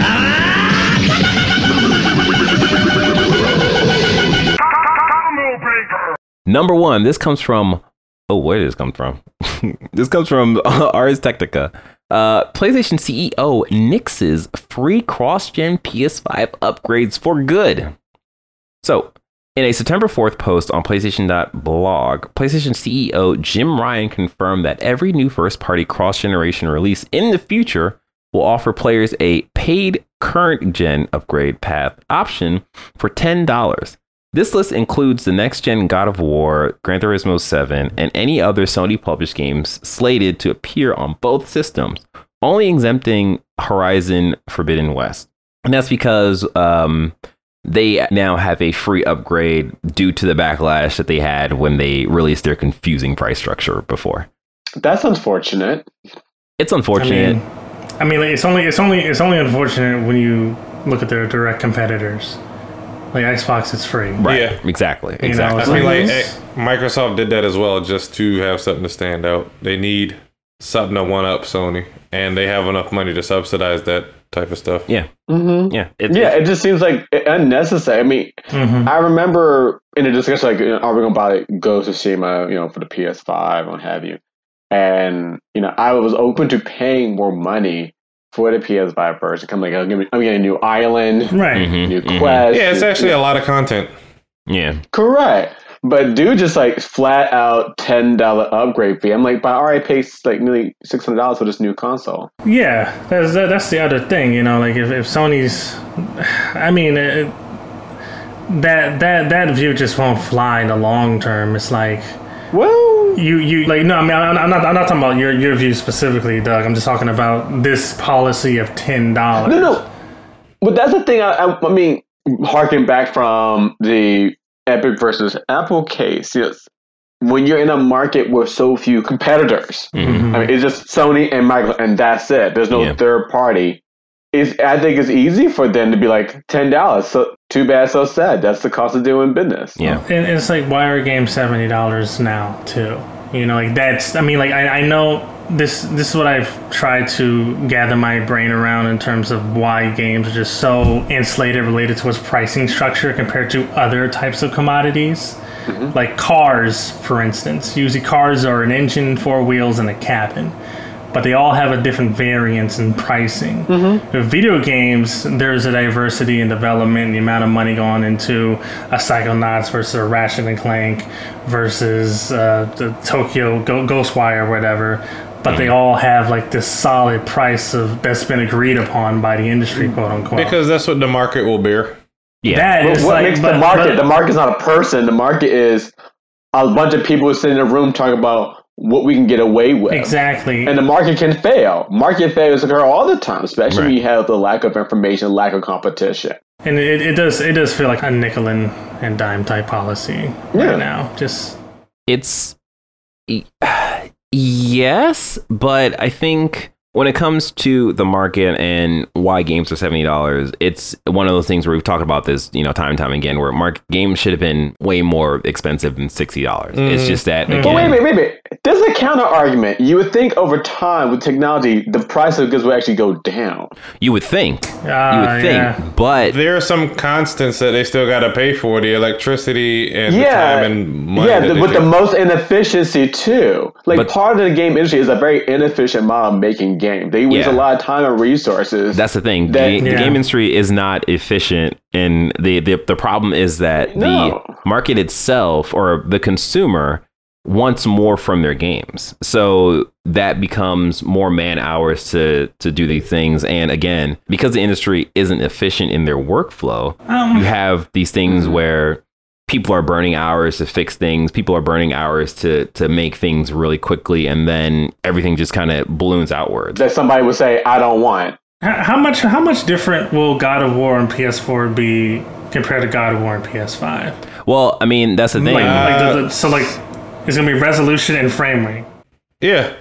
Number one, this comes from. Oh, where did this come from? this comes from Ars Technica. Uh, PlayStation CEO nixes free cross-gen PS5 upgrades for good. So, in a September 4th post on PlayStation.blog, PlayStation CEO Jim Ryan confirmed that every new first party cross generation release in the future will offer players a paid current gen upgrade path option for $10. This list includes the next gen God of War, Gran Turismo 7, and any other Sony published games slated to appear on both systems, only exempting Horizon Forbidden West. And that's because um, they now have a free upgrade due to the backlash that they had when they released their confusing price structure before. That's unfortunate. It's I unfortunate. mean, I mean, like, it's only it's only it's only unfortunate when you look at their direct competitors. Like Xbox, it's free. right. Yeah. Exactly. You know, Exactly. I it's feel like Yes. eh, Microsoft did that as well, just to have something to stand out. They need something to one up Sony, and they have enough money to subsidize that type of stuff. yeah. Mm-hmm. Yeah. It's, Yeah, it just seems like unnecessary. I mean, hmm I remember in a discussion like, you know, are we going to buy Ghost of Tsushima, you know, for the PS5 and have you? And you know, I was open to paying more money for the PS5 version. I'm like, I'm getting, I'm getting a new island, Right. Mhm, new mhm. quest. Yeah, it's actually a lot of content. Yeah. correct. But dude, just like flat out ten dollar upgrade fee. I'm like, but I already paid like nearly six hundred dollars for this new console. Yeah, that's that, that's the other thing. You know, like if, if Sony's, I mean, it, that that that view just won't fly in the long term. It's like Well, you you like no, I mean, I'm, I'm not I'm not talking about your your view specifically, Doug. I'm just talking about this policy of ten dollars. no, no. But that's the thing. I, I, I mean, harking back from the Epic versus Apple case, yes. When you're in a market with so few competitors, Mhm. I mean, it's just Sony and Michael and that's it. There's no Yeah. third party. It's, I think it's easy for them to be like ten dollars. So too bad, so sad. That's the cost of doing business. Yeah. And it's like, why are games seventy dollars now too? You know, like that's. I mean, like I, I know this. This is what I've tried to gather my brain around in terms of why games are just so insulated related to its pricing structure compared to other types of commodities. Mm-hmm. Like cars, for instance. Usually, cars are an engine, four wheels, and a cabin but they all have a different variance in pricing. With video games, there's a diversity in development, the amount of money going into a Psychonauts versus a Ratchet and Clank versus uh, the Tokyo Go- Ghostwire or whatever. But they all have like this solid price of that's been agreed upon by the industry, quote unquote. Because that's what the market will bear. Yeah. that But is what like, makes but- the market? but- the market's not a person. The market is a bunch of people sitting in a room talking about what we can get away with. exactly. And the market can fail. Market failures occur all the time, especially when you have the lack of information, lack of competition. And it, it does it does feel like a nickel and, and dime type policy Yeah. right now. Just it's yes, but I think when it comes to the market and why games are seventy dollars, it's one of those things where we've talked about this, you know, time and time again, where mark games should have been way more expensive than sixty dollars. It's just that Mhm. again, But wait, wait, wait, wait. There's a counter argument. You would think over time with technology, the price of goods would actually go down. You would think. you Ah, would think. yeah. But There are some constants that they still got to pay for the electricity and the Yeah, time and money. yeah, the, they with the most inefficiency too. Like But- part of the game industry is a very inefficient model of making game. They use Yeah. a lot of time and resources. That's the thing. That- the, the game industry is not efficient, and the, the the problem is that No. the market itself or the consumer wants more from their games. So that becomes more man hours to to do these things. And again, because the industry isn't efficient in their workflow, Um, you have these things where people are burning hours to fix things people are burning hours to to make things really quickly and then everything just kind of balloons outwards that somebody would say, "I don't want." How how much how much different will God of War on PS4 be compared to God of War on PS5? well i mean that's the thing Like, like the, the, so like it's gonna be resolution and frame rate, yeah.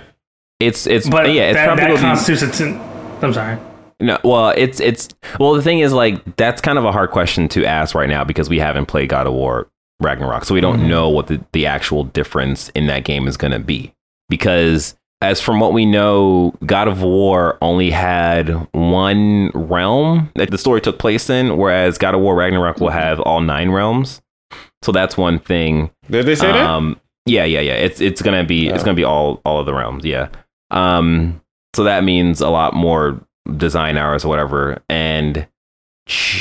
it's it's but yeah it's that, probably that gonna be- constitutes a ten, I'm sorry. No, well, it's it's well. The thing is, like, that's kind of a hard question to ask right now because we haven't played God of War Ragnarok, so we don't mm-hmm. know what the, the actual difference in that game is going to be. Because as from what we know, God of War only had one realm that the story took place in, whereas God of War Ragnarok will have all nine realms. So that's one thing. Did they say that? Um, Yeah, yeah, yeah. It's it's gonna be it's Oh. gonna be all all of the realms. Yeah. Um. So that means a lot more design hours or whatever, and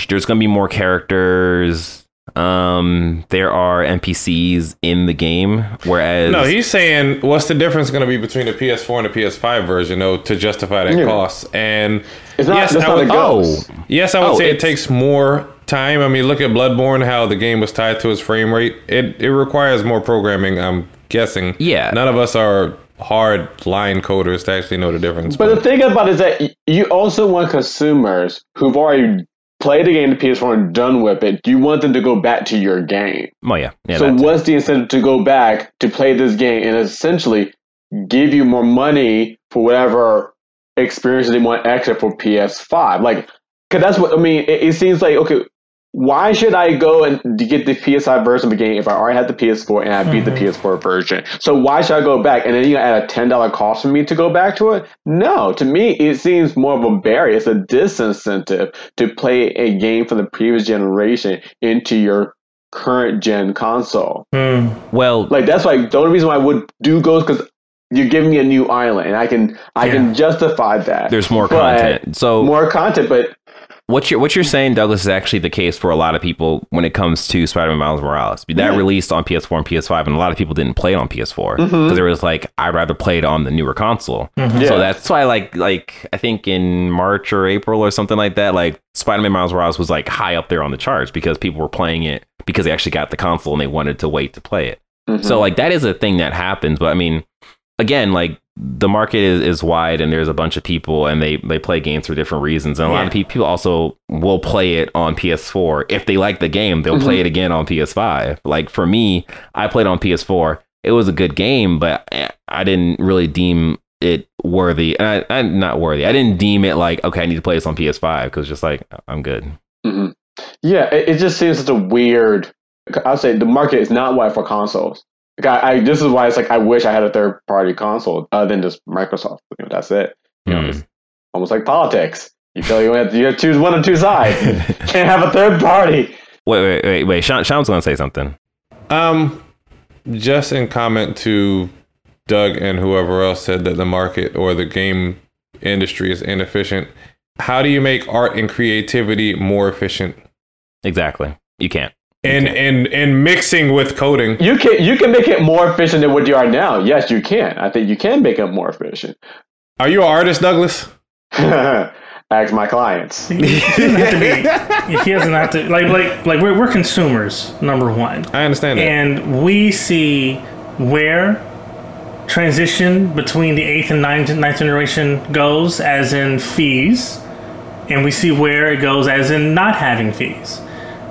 there's gonna be more characters. Um. There are NPCs in the game, whereas No, he's saying what's the difference going to be between the PS4 and the PS5 version, though, to justify that Yeah. cost? And It's not. Yes, that's I not a would- ghost. yes, I would Oh, say it takes more time. I mean, look at Bloodborne, how the game was tied to its frame rate. It it requires more programming. I'm guessing. Yeah. none of us are hard line coders to actually know the difference. But the thing about it is that you also want consumers who've already played the game to PS4 and done with it. You want them to go back to your game. oh yeah, yeah. so what's the incentive to go back to play this game and essentially give you more money for whatever experience they want extra for PS5? Like, because that's what I mean. It, it seems like okay. Why should I go and get the PS5 version of the game if I already had the PS4 and I beat the PS4 version? So why should I go back and then you add a ten dollar cost for me to go back to it? No, to me it seems more of a barrier. It's a disincentive to play a game from the previous generation into your current gen console. Hmm. well, Like that's why the only reason why I would do Ghost because you're giving me a new island, and I can I Yeah. can justify that. there's more But- content. So more content, but what you're what you're saying, Douglas, is actually the case for a lot of people when it comes to Spider-Man Miles Morales. That Yeah. released on PS4 and PS5, and a lot of people didn't play it on PS4 because Mhm. they was like, I'd rather play it on the newer console. Mhm. Yeah. So that's why, like, like I think in March or April or something like that, like Spider-Man Miles Morales was like high up there on the charts because people were playing it because they actually got the console and they wanted to wait to play it. Mhm. So like that is a thing that happens, but I mean, again, like the market is, is wide and there's a bunch of people and they they play games for different reasons, and a lot of people also will play it on PS4 if they like the game, they'll play it again on PS5. Like for me, I played on PS4. It was a good game, but I- I didn't really deem it worthy. And I, I not worthy. I didn't deem it like okay, I need to play this on PS5 because just like I'm good. Mhm. Yeah, it, it just seems such a weird. I'll say the market is not wide for consoles. Like I, I, this is why it's like I wish I had a third party console other than just Microsoft. You know, that's it. You know, Hmm. it's almost like politics. You feel you have to, you have to choose one or two sides. Can't have a third party. Wait, wait, wait, wait. Sean, Sean's gonna say something. Um, just in comment to Doug and whoever else said that the market or the game industry is inefficient. How do you make art and creativity more efficient? Exactly. You can't. And and and mixing with coding. You can you can make it more efficient than what you are now. Yes, you can. I think you can make it more efficient. Are you an artist, Douglas? Ask my clients. He doesn't have to be. He doesn't have to. Like, like, like we're, we're consumers. Number one. I understand that. and we see where transition between the eighth and ninth, ninth generation goes as in fees and we see where it goes as in not having fees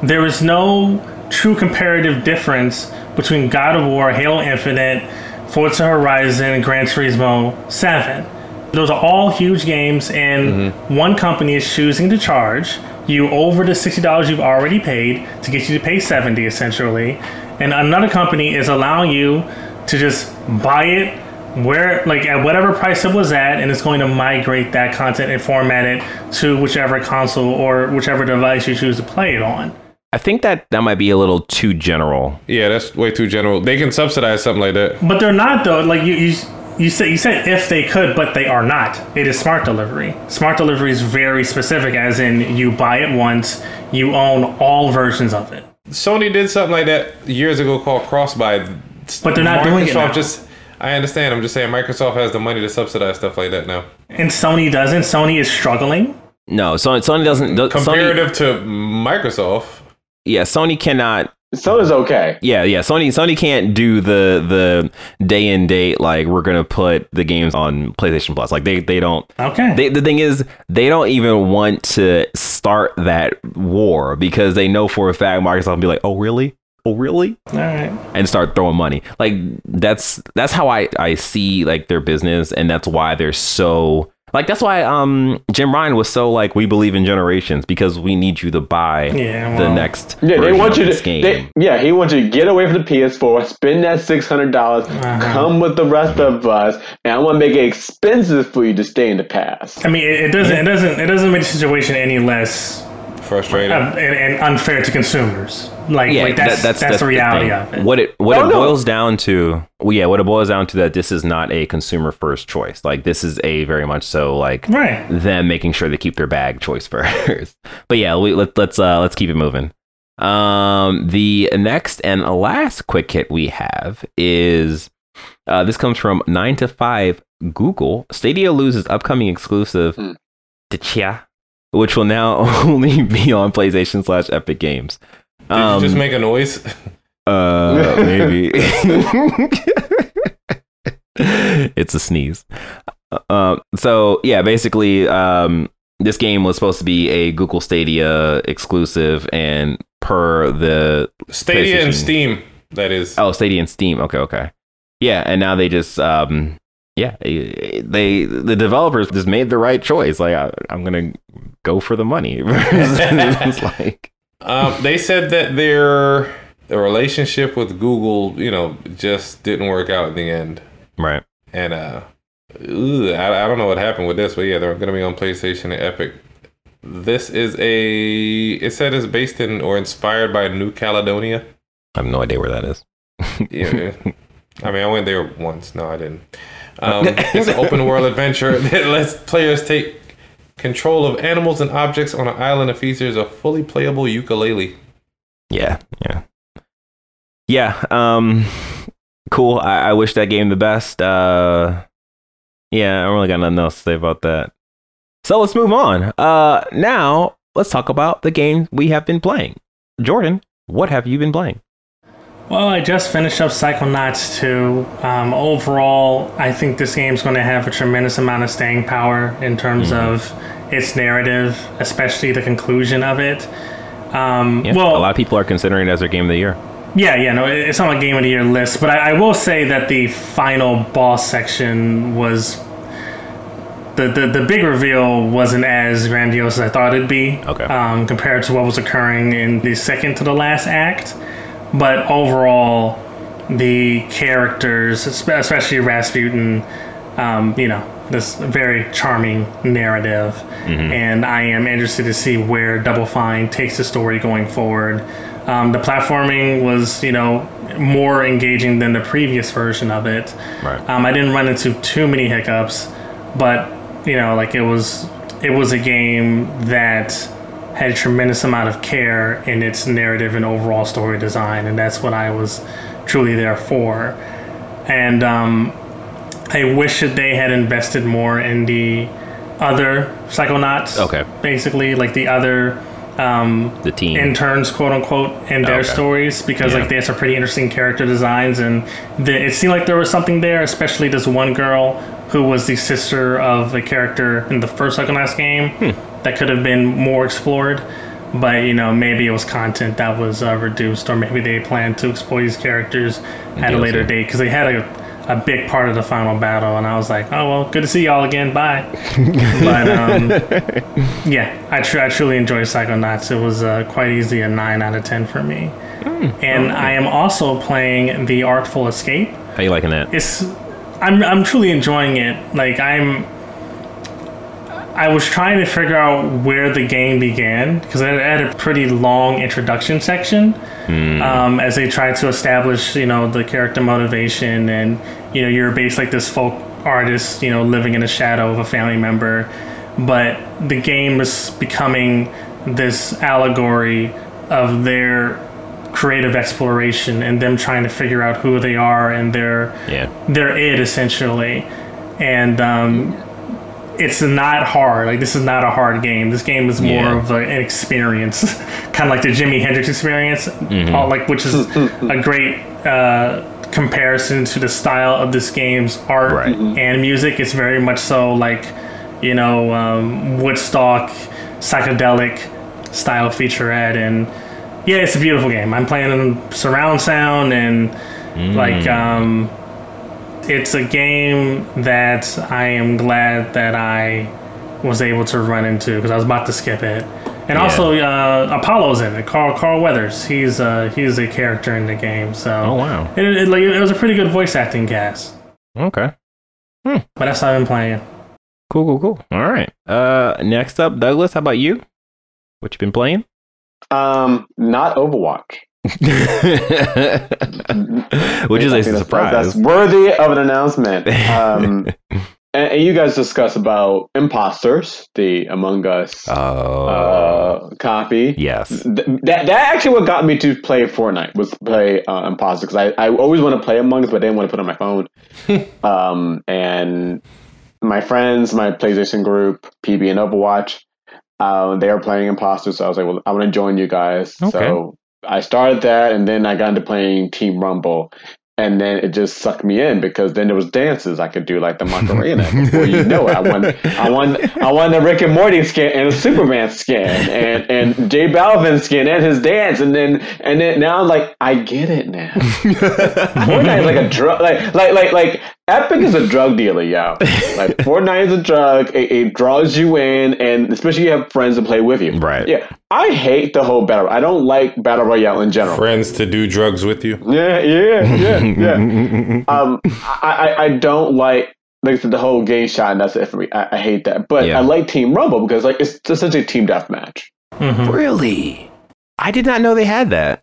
there is no true comparative difference between god of war halo infinite forza horizon and gran turismo 7 those are all huge games and mm-hmm. one company is choosing to charge you over the $60 you've already paid to get you to pay 70 essentially. And another company is allowing you to just buy it where like at whatever price it was at and it's going to migrate that content and format it to whichever console or whichever device you choose to play it on. I think that that might be a little too general. Yeah, that's way too general. They can subsidize something like that. But they're not though. Like you, you, you said, you said if they could, but they are not. It is smart delivery. Smart delivery is very specific, as in you buy it once, you own all versions of it. Sony did something like that years ago called cross-buy. But they're not doing it now. Just, I understand. I'm just saying Microsoft has the money to subsidize stuff like that now. And Sony doesn't. Sony is struggling. No, Sony, Sony doesn't. do- Sony, Comparative to Microsoft, yeah, Sony cannot. Sony's okay. Yeah, yeah, Sony Sony can't do the the day and date like we're gonna put the games on PlayStation Plus. Like they they don't. Okay. They, the thing is, they don't even want to start that war because they know for a fact Microsoft will be like, "Oh, really? Oh, really?" all right. and start throwing money. Like that's that's how I I see like their business, and that's why they're so like that's why um Jim Ryan was so like we believe in generations because we need you to buy Yeah, the next Yeah, they want of you to. game. They, yeah, he wants you to get away from the PS4, spend that six hundred dollars, Uh-huh. come with the rest of us, and I want to make it expensive for you to stay in the past. I mean, it, it doesn't. It doesn't. It doesn't make the situation any less frustrating. uh, and, and unfair to consumers. Like, yeah, like that's, that- that's the reality thing. of it. What it what Oh, it no. boils down to, well, yeah, what it boils down to that this is not a consumer first choice. Like this is a very much so like Right. them making sure they keep their bag choice first. but yeah, we, let, let's uh, let's keep it moving. Um, the next and last quick hit we have is uh, this comes from nine to five Google. Stadia loses upcoming exclusive to Tchia, which will now only be on PlayStation slash Epic Games. Did Um, you just make a noise? uh, maybe. it's a sneeze. Uh, so yeah, basically, um, this game was supposed to be a Google Stadia exclusive, and per the Stadia and Steam. That is. oh Stadia and Steam, okay, okay, yeah, and now they just um, yeah, they, they the developers just made the right choice. Like I, I'm gonna go for the money. it's like Um, they said that their the relationship with Google, you know, just didn't work out in the end. right. And uh, ugh, I, I don't know what happened with this, but yeah, they're going to be on PlayStation and Epic. This is a. It said it's based in or inspired by New Caledonia. I have no idea where that is. Yeah, I mean, I went there once. No, I didn't. Um, it's an open world adventure that lets players take control of animals and objects on an island that features a fully playable ukulele. Yeah, yeah, yeah. Um, cool. I, I wish that game the best. Uh, yeah, I don't really got nothing else to say about that. So let's move on. Uh, now let's talk about the game we have been playing. Jordan, what have you been playing? Well, I just finished up Psychonauts 2. Um, overall, I think this game's going to have a tremendous amount of staying power in terms Mm-hmm. of its narrative, especially the conclusion of it. Um, Yeah, well, a lot of people are considering it as their game of the year. Yeah, yeah, no, it- it's on my game of the year list, but I, I will say that the final boss section was the, the the big reveal wasn't as grandiose as I thought it'd be. Okay. Um, compared to what was occurring in the second to the last act, but overall, the characters, especially Razputin, um, you know, this very charming narrative, and I am interested to see where Double Fine takes the story going forward. Um, the platforming was, you know, more engaging than the previous version of it. Right. Um, I didn't run into too many hiccups, but you know, like it was, it was a game that had a tremendous amount of care in its narrative and overall story design, and that's what I was truly there for. And um, I wish that they had invested more in the other Psychonauts. Okay. Basically, like the other um, The team. interns, quote unquote, and their Okay. stories because Yeah. like they had some pretty interesting character designs, and the, it seemed like there was something there, especially this one girl who was the sister of a character in the first Psychonauts game Hmm. That could have been more explored. But you know, maybe it was content that was uh, reduced, or maybe they planned to explore these characters at a later date because they had a, a big part of the final battle, and I was like, oh well, good to see y'all again, bye. but um, yeah, I, tr- I truly enjoyed Psychonauts. It was uh, quite easy a nine out of ten for me. and I am also playing The Artful Escape. How you liking that? it's I'm I'm truly enjoying it. Like I'm I was trying to figure out where the game began because it had a pretty long introduction section um, as they tried to establish, you know, the character motivation and you know you're based like this folk artist, you know, living in the shadow of a family member, but the game is becoming this allegory of their creative exploration and them trying to figure out who they are and their Yeah. their it essentially. And um, it's not hard. Like this is not a hard game. This game is more Yeah. of a, an experience. Kind of like the jimi hendrix experience all, like which is mm, mm, mm. a great uh, comparison to the style of this game's art Right. Mm-hmm. and music. It's very much so like you know um, woodstock psychedelic style featurette. And yeah it's a beautiful game. I'm playing in surround sound and like um it's a game that I am glad that I was able to run into because I was about to skip it. And also, uh, Apollo's in it. Carl Carl Weathers. He's uh, he's a character in the game. So Oh wow. it, it, like, it was a pretty good voice acting cast. Okay. But that's how I've been playing. Cool, cool, cool. All right. Uh, next up, Douglas. How about you? What you been playing? Um, not Overwatch. Which is a surprise. That's worthy of an announcement. Um, and, and you guys discuss about imposters, the Among Us oh, uh, copy. yes. Th- that that actually what got me to play Fortnite was play uh, Imposter because I, I always want to play Among Us but I didn't want to put it on my phone. um, and my friends, my PlayStation group, PB and Overwatch, uh, they are playing Imposter, so I was like, well, I want to join you guys. Okay. So I started that, and then I got into playing Team Rumble. And then it just sucked me in because then there was dances I could do like the Macarena. Before you know it, I won, I won, I won the Rick and Morty skin and a Superman skin and and J Balvin skin and his dance. And then and then now I'm like, I get it now. Fortnite is like a drug, like like like like Epic is a drug dealer, yo. Like Fortnite is a drug. It, it draws you in, and especially you have friends to play with you. Right. Yeah. I hate the whole battle. I don't like battle royale in general. Friends to do drugs with you. Yeah, yeah, yeah, yeah. um, I, I, I don't like like I said, the whole game shot, and that's it for me. I, I hate that, but Yeah. I like Team Rumble because like it's essentially a team deathmatch. Mhm. Really? I did not know they had that.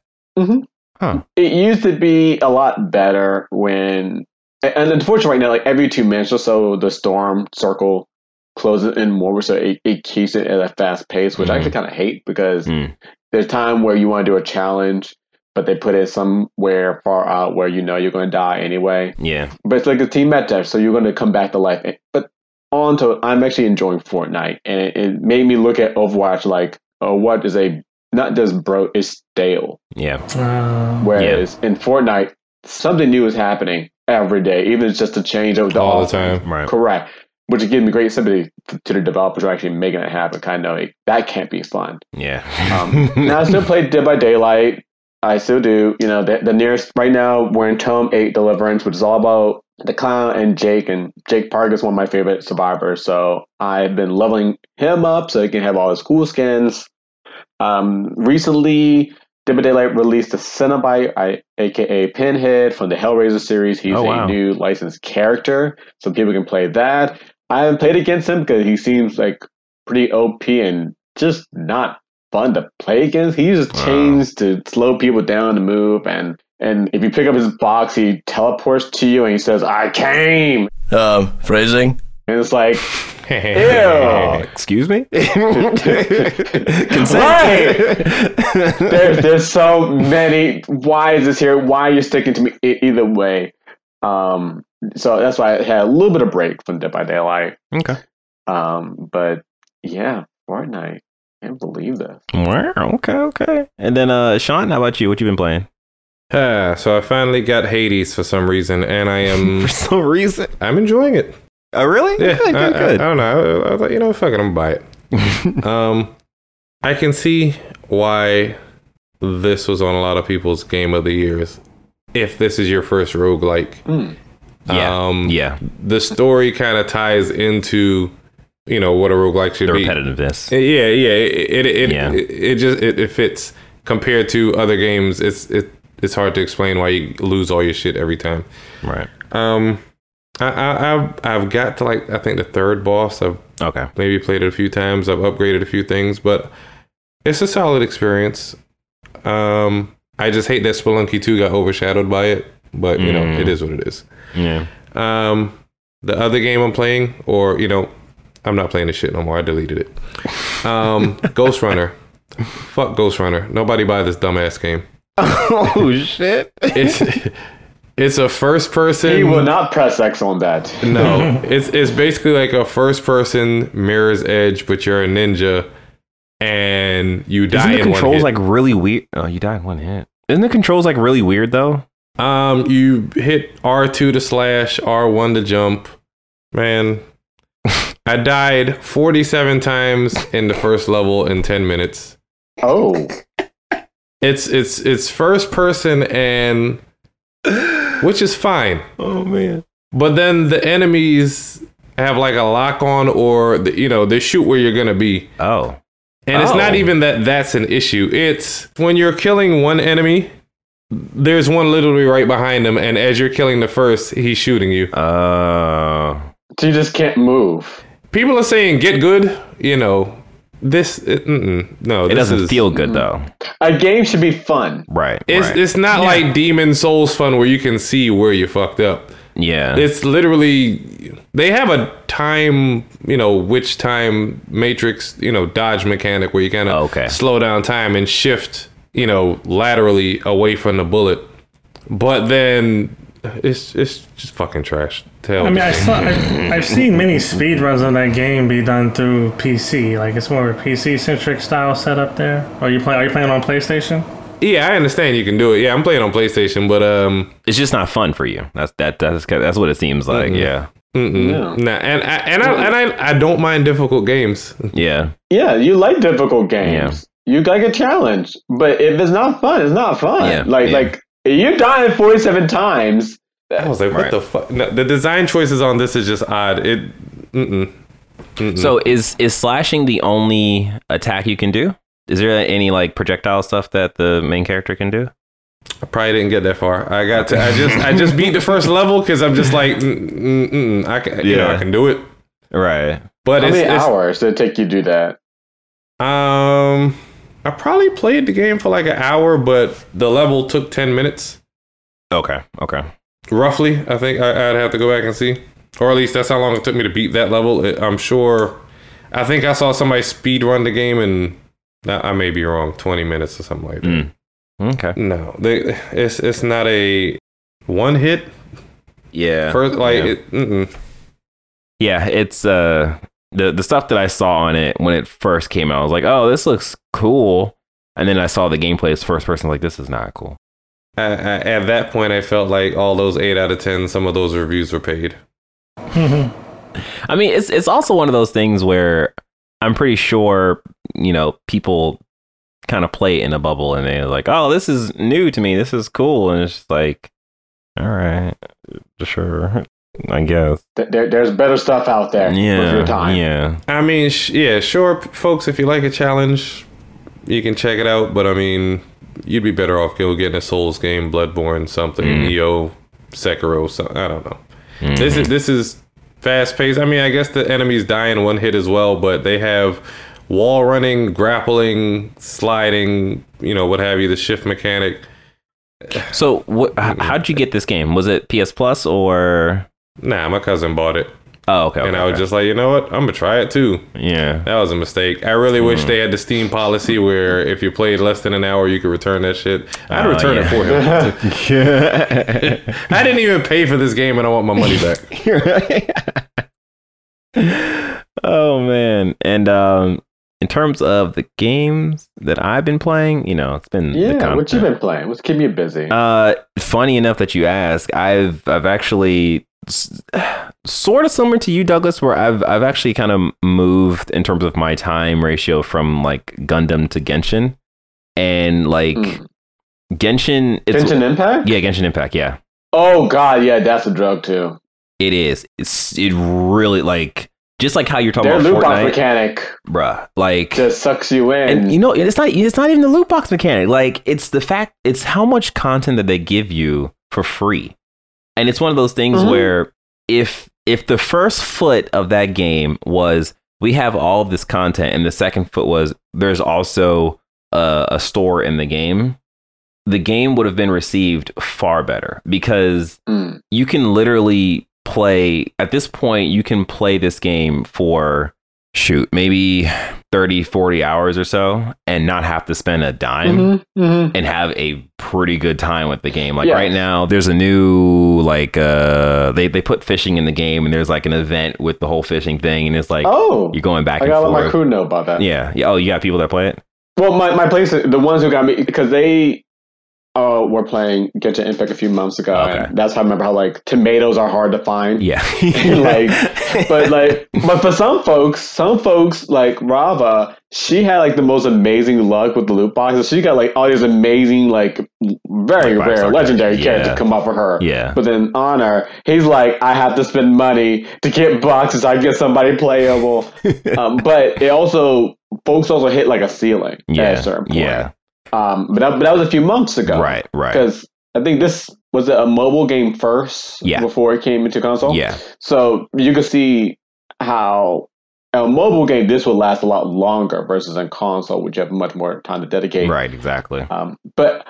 It used to be a lot better when, and unfortunately, right now, like every two minutes or so, the storm circle closes in more, so it, it keeps it at a fast pace, which I Mhm. actually kind of hate because Mm. there's time where you want to do a challenge, but they put it somewhere far out where you know you're going to die anyway. Yeah. But it's like a team match, so you're going to come back to life. But on to, I'm actually enjoying Fortnite, and it, it made me look at Overwatch like, oh, what is a not just bro, it's stale. Yeah. Uh, Whereas in Fortnite, something new is happening every day, even if it's just a change of the all the time. Right. Correct. Which gives me great sympathy to the developers who are actually making it happen. Kind of like that can't be fun. Yeah. Um, now I still play Dead by Daylight. I still do. You know, the, the nearest right now we're in Tome Eight Deliverance, which is all about the clown and Jake. And Jake Park is one of my favorite survivors. So I've been leveling him up so he can have all his cool skins. Um, recently, Dead by Daylight released a Cenobite, I, aka Pinhead, from the Hellraiser series. He's Oh, wow. a new licensed character, so people can play that. I haven't played against him because he seems like pretty OP and just not fun to play against. He uses Wow. chains to slow people down to move, and and if you pick up his box, he teleports to you and he says, "I came," Um, phrasing? And it's like, ew. excuse me? Right. there's there's so many. Why is this here? Why are you sticking to me? E- either way, um, so that's why I had a little bit of break from Dead by Daylight. Okay. Um, but yeah, Fortnite. Can't believe this. Wow. Okay. Okay. And then, uh, Sean, how about you? What you been playing? Ah, so I finally got Hades for some reason, and I am For some reason. I'm enjoying it. Oh, really? Yeah, Good. I, Good. I- good. I, don't know. I, I thought, you know, fuck it, I'm gonna buy it. um, I can see why this was on a lot of people's game of the years. If this is your first roguelike, yeah. um, yeah. the story kind of ties into, you know, what a roguelike should The be. repetitiveness. Yeah, yeah. It it it, Yeah. it, it just it, it fits compared to other games. It's it it's hard to explain why you lose all your shit every time. Right. Um, I, I I've I've got to like I think the third boss. I've Okay. maybe played it a few times. I've upgraded a few things, but it's a solid experience. Um, I just hate that Spelunky 2 got overshadowed by it, but you know, Mm. it is what it is. Yeah. Um, the other game I'm playing, or you know, I'm not playing this shit no more. I deleted it. Um, Ghostrunner. Fuck Ghostrunner. Nobody buy this dumbass game. oh shit. It's it's a first person. He will not press X on that. No, it's it's basically like a first person Mirror's Edge, but you're a ninja, and you die Isn't the in one controls hit. like really weird? Oh, you die in one hit. Isn't the controls like really weird though? um, you hit R two to slash, R one to jump. Man, I died 47 times in the first level in 10 minutes. Oh, It's it's it's first person and which is fine. Oh man. But then the enemies have like a lock on or the, you know, they shoot where you're going to be. Oh. And it's not Oh. even that that's an issue. It's when you're killing one enemy, there's one literally right behind him and as you're killing the first, he's shooting you. Uh. so you just can't move. People are saying get good, you know. This uh, it, no, It this doesn't is, feel good though. A game should be fun. Right. It's right. it's not like Demon's Souls fun where you can see where you fucked up. yeah. It's literally they have a time, you know, which time matrix, you know, dodge mechanic where you kind of Oh, okay. slow down time and shift, you know, laterally away from the bullet. But then it's it's just fucking trash. Tell I mean, I saw, I've, I've seen many speed runs of that game be done through PC. Like it's more of a PC centric style setup there. Are you play? Are you playing on PlayStation? yeah, I understand you can do it. Yeah, I'm playing on PlayStation, but um, it's just not fun for you. That's that. That's that's what it seems like. Mhm. Yeah. mm-mm, Yeah. nah, and I, and I and I, I don't mind difficult games. Yeah. Yeah, you like difficult games. You like a challenge. But if it's not fun, it's not fun. Yeah, Like yeah. like you dying 47 times. I was like, what Right. the fuck? No, the design choices on this is just odd. It, mm-mm. Mm-mm. So is is slashing the only attack you can do? Is there any like projectile stuff that the main character can do? I probably didn't get that far. I got to. I just. I just beat the first level because I'm just like, mm, mm, mm, I can. You know, I can do it. Right. But How it's, many it's hours did it take you to do that? um. I probably played the game for like an hour, but the level took ten minutes, Okay. Okay. Roughly. I think I, I'd have to go back and see, or at least that's how long it took me to beat that level. It, I'm sure. I think I saw somebody speed run the game, and I I may be wrong. Twenty minutes or something like that. Mm. Okay. No, they, it's it's not a one hit. Yeah. First, like yeah. it. Yeah, it's uh the the stuff that I saw on it when it first came out. I was like, oh, this looks cool, and then I saw the gameplay as first person. Like, this is not cool. I, I, at that point, I felt like all those eight out of ten, some of those reviews were paid. I mean, it's it's also one of those things where I'm pretty sure you know people kind of play in a bubble and they're like, oh, this is new to me. This is cool, and it's just like, all right, sure, I guess. There, there's better stuff out there Yeah, your time. yeah, I mean, sh- yeah, sure, p- folks. If you like a challenge, you can check it out. But I mean, you'd be better off go getting a Souls game, Bloodborne, something, Mm. Nioh, Sekiro. something. I don't know. Mhm. This is this is fast paced. I mean, I guess the enemies die in one hit as well, but they have wall running, grappling, sliding, you know, what have you, the shift mechanic. So, what? how'd you get this game? Was it PS Plus or? Nah, my cousin bought it, Oh, okay. and okay, I was okay. just like, you know what, I'm gonna try it too. yeah. That was a mistake. I really wish they had the Steam policy where if you played less than an hour, you could return that shit. I'd Oh, return yeah. it for him. I didn't even pay for this game, and I want my money back. oh man, and um, in terms of the games that I've been playing, you know, it's been the Yeah, what content. you been playing? What's keeping you busy? Uh, funny enough that you ask, I've I've actually s- sort of similar to you, Douglas, where I've I've actually kind of moved in terms of my time ratio from like Gundam to Genshin, and like Hmm. Genshin, it's Genshin Impact? yeah, Genshin Impact, yeah, Oh god, yeah, that's a drug too. it is. It's it really like just like how you're talking Their about loot box mechanic bruh. Like, just sucks you in. and you know, it's not it's not even the loot box mechanic. Like, it's the fact it's how much content that they give you for free, and it's one of those things Mhm. where if if the first foot of that game was we have all of this content, and the second foot was there's also a, a store in the game, the game would have been received far better because Mm. you can literally play at this point you can play this game for shoot maybe 30 40 hours or so and not have to spend a dime Mhm, mhm. and have a pretty good time with the game like Yeah. right now there's a new like uh they, they put fishing in the game and there's like an event with the whole fishing thing and it's like Oh, you're going back I and gotta let my crew know about that. yeah yeah oh you got people that play it Well, my, my place, the ones who got me, because they uh, were playing Genshin Impact a few months ago. Okay. And that's how I remember how like tomatoes are hard to find. yeah like, but like, but for some folks, some folks like Rava, she had like the most amazing luck with the loot boxes. She got like all these amazing, like very Like rare legendary characters. characters come up for her. yeah But then Honor, he's like, I have to spend money to get boxes. I get somebody playable. um, but it also, folks also hit like a ceiling at a yeah certain point. yeah Um, but that, but that was a few months ago. right right Because I think this was it a mobile game first Yeah. before it came into console. yeah So you can see how a mobile game this will last a lot longer versus on console, which you have much more time to dedicate. right exactly Um, but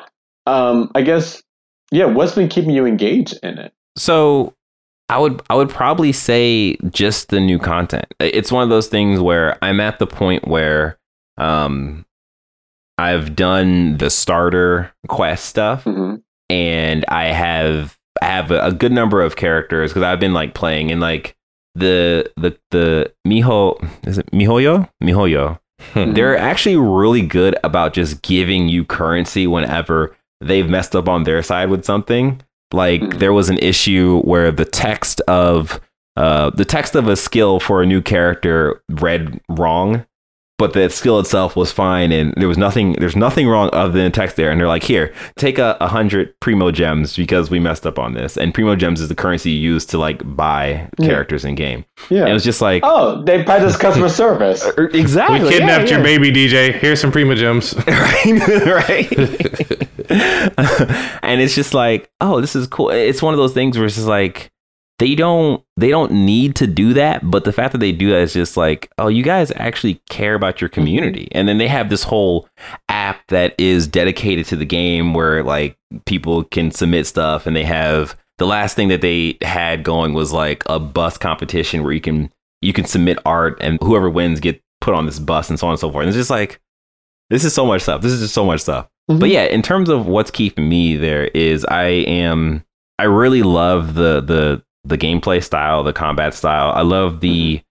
um, I guess yeah, what's been keeping you engaged in it? So I would I would probably say just the new content. It's one of those things where I'm at the point where um I've done the starter quest stuff hmm and I have I have a, a good number of characters because I've been like playing in like the the the Miho is it Mihoyo? Mihoyo. Hmm. They're actually really good about just giving you currency whenever they've messed up on their side with something. Like Mhm. there was an issue where the text of uh, the text of a skill for a new character read wrong, but the skill itself was fine, and there was nothing. There's nothing wrong other than the text there. And they're like, "Here, take a, a hundred Primogems because we messed up on this." And Primogems is the currency you use to like buy Yeah. characters in game. Yeah. And it was just like, oh, they practice customer service. Uh, er, exactly. we kidnapped yeah, your baby DJ. Here's some Primogems. right right and it's just like oh this is cool it's one of those things where it's just like they don't they don't need to do that but the fact that they do that is just like oh you guys actually care about your mm-hmm. community and then they have this whole app that is dedicated to the game where like people can submit stuff and they have the last thing that they had going was like a bus competition where you can you can submit art and whoever wins get put on this bus and so on and so forth and it's just like this is so much stuff. This is just so much stuff. Mm-hmm. But yeah, in terms of what's keeping me there is I am I really love the the the gameplay style, the combat style. I love the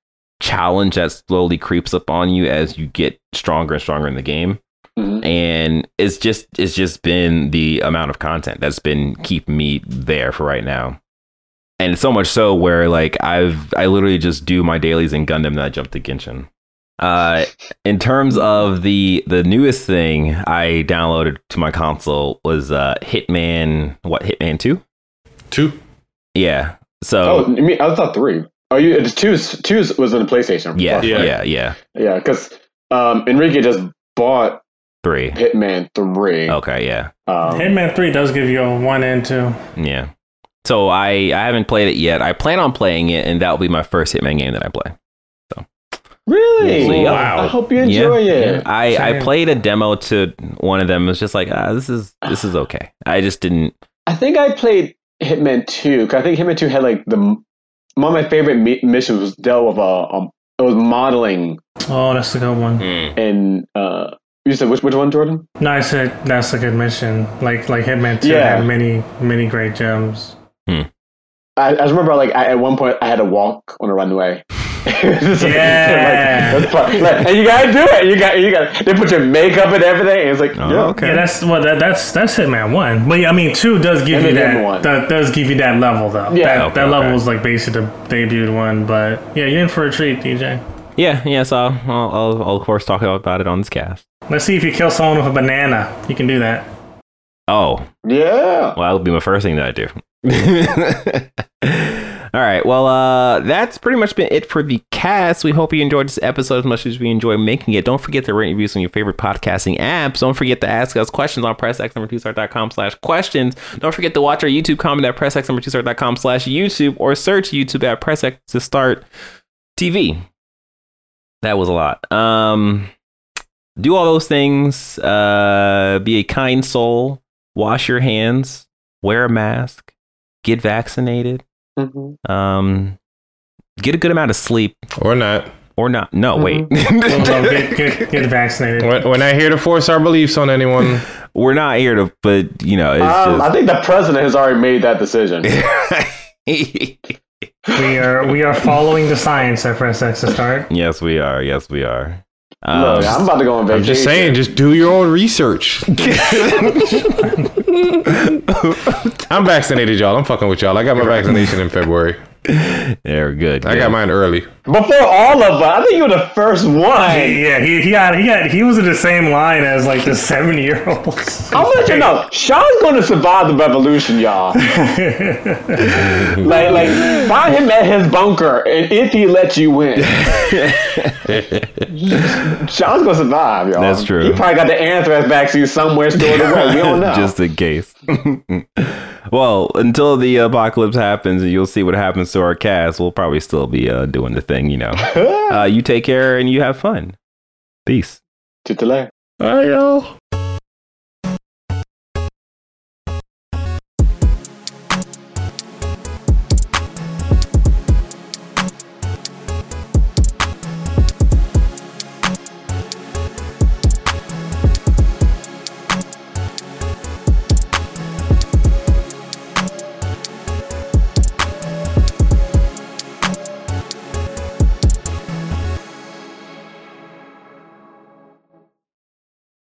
challenge that slowly creeps up on you as you get stronger and stronger in the game. Mhm. And it's just it's just been the amount of content that's been keeping me there for right now. And so much so where like I've I literally just do my dailies in Gundam and I jump to Genshin. Uh, in terms of the the newest thing I downloaded to my console was uh, Hitman. What Hitman Two? Two. Yeah. Oh, So you mean, I thought three. Oh, you it's two. is- Two is- was on the PlayStation. yeah, yeah, Yeah. yeah, yeah. Because um, Enrique just bought Three. Hitman Three. Okay. Yeah. Um, Hitman 3 does give you a 1 and 2. Yeah. So I I haven't played it yet. I plan on playing it, and that will be my first Hitman game that I play. really? Yeah. I hope you enjoy yeah, it. yeah. I, I played a demo to one of them. It was just like, ah, this is this is okay. I just didn't. I think I played Hitman Two. 'cause I think Hitman Two had like the one of my favorite mi- missions was dealt with a um, it was modeling Oh, that's a good one. and uh you said which which one Jordan? No, I said that's a good mission. Like like Hitman 2 Yeah. had many, many great gems. I, I just remember like I, at one point I had to walk on a runway. It's like- Yeah. like, that's fun. Like, and you gotta do it. You got you got they put your makeup and everything. And it's like Oh, yeah, okay. Yeah, that's well, that, that's that's Hitman one. But yeah, I mean, two does give And you that, one. that does give you that level though. Yeah. that, Okay, that level okay. was like basically the debuted one. But yeah, you're in for a treat, DJ. Yeah, yeah. So I'll, I'll, I'll of course talk about it on this cast. Let's see if you kill someone with a banana. You can do that. Oh, yeah. well, that'll be my first thing that I do. All right. Well, uh, that's pretty much been it for the cast. We hope you enjoyed this episode as much as we enjoy making it. Don't forget to rate reviews on your favorite podcasting apps. Don't forget to ask us questions on pressx2start.com slash questions. Don't forget to watch our YouTube comment at pressx2start.com slash YouTube or search YouTube at pressx to start TV. That was a lot. Um, do all those things. Uh, be a kind soul. Wash your hands. Wear a mask. Get vaccinated. Mhm. Um, get a good amount of sleep Or not. or not. No, wait. Well, well, get, get, get vaccinated. We're, we're not here to force our beliefs on anyone. We're not here to, but you know, Um, I think the president has already made that decision. We are we are following the science at Press X to start. yes, we are. Yes, we are. Um, Look, I'm about to go on vacation. I'm just saying, just do your own research. I'm vaccinated, y'all. I'm fucking with y'all. I got my vaccination in February. they're good. I got mine early. Before all of us, I think you were the first one. Yeah, he he got he got he was in the same line as like the seven year olds. I'll let you know, Sean's going to survive the revolution, y'all. like, like, find him at his bunker, and if he lets you win, Sean's going to survive, y'all. That's true. He probably got the anthrax vaccine somewhere stored away. We don't know. Just in case. well, until the apocalypse happens and you'll see what happens to our cast, we'll probably still be uh, doing the thing, you know. uh, you take care and you have fun. Peace. Tutele. All right, y'all.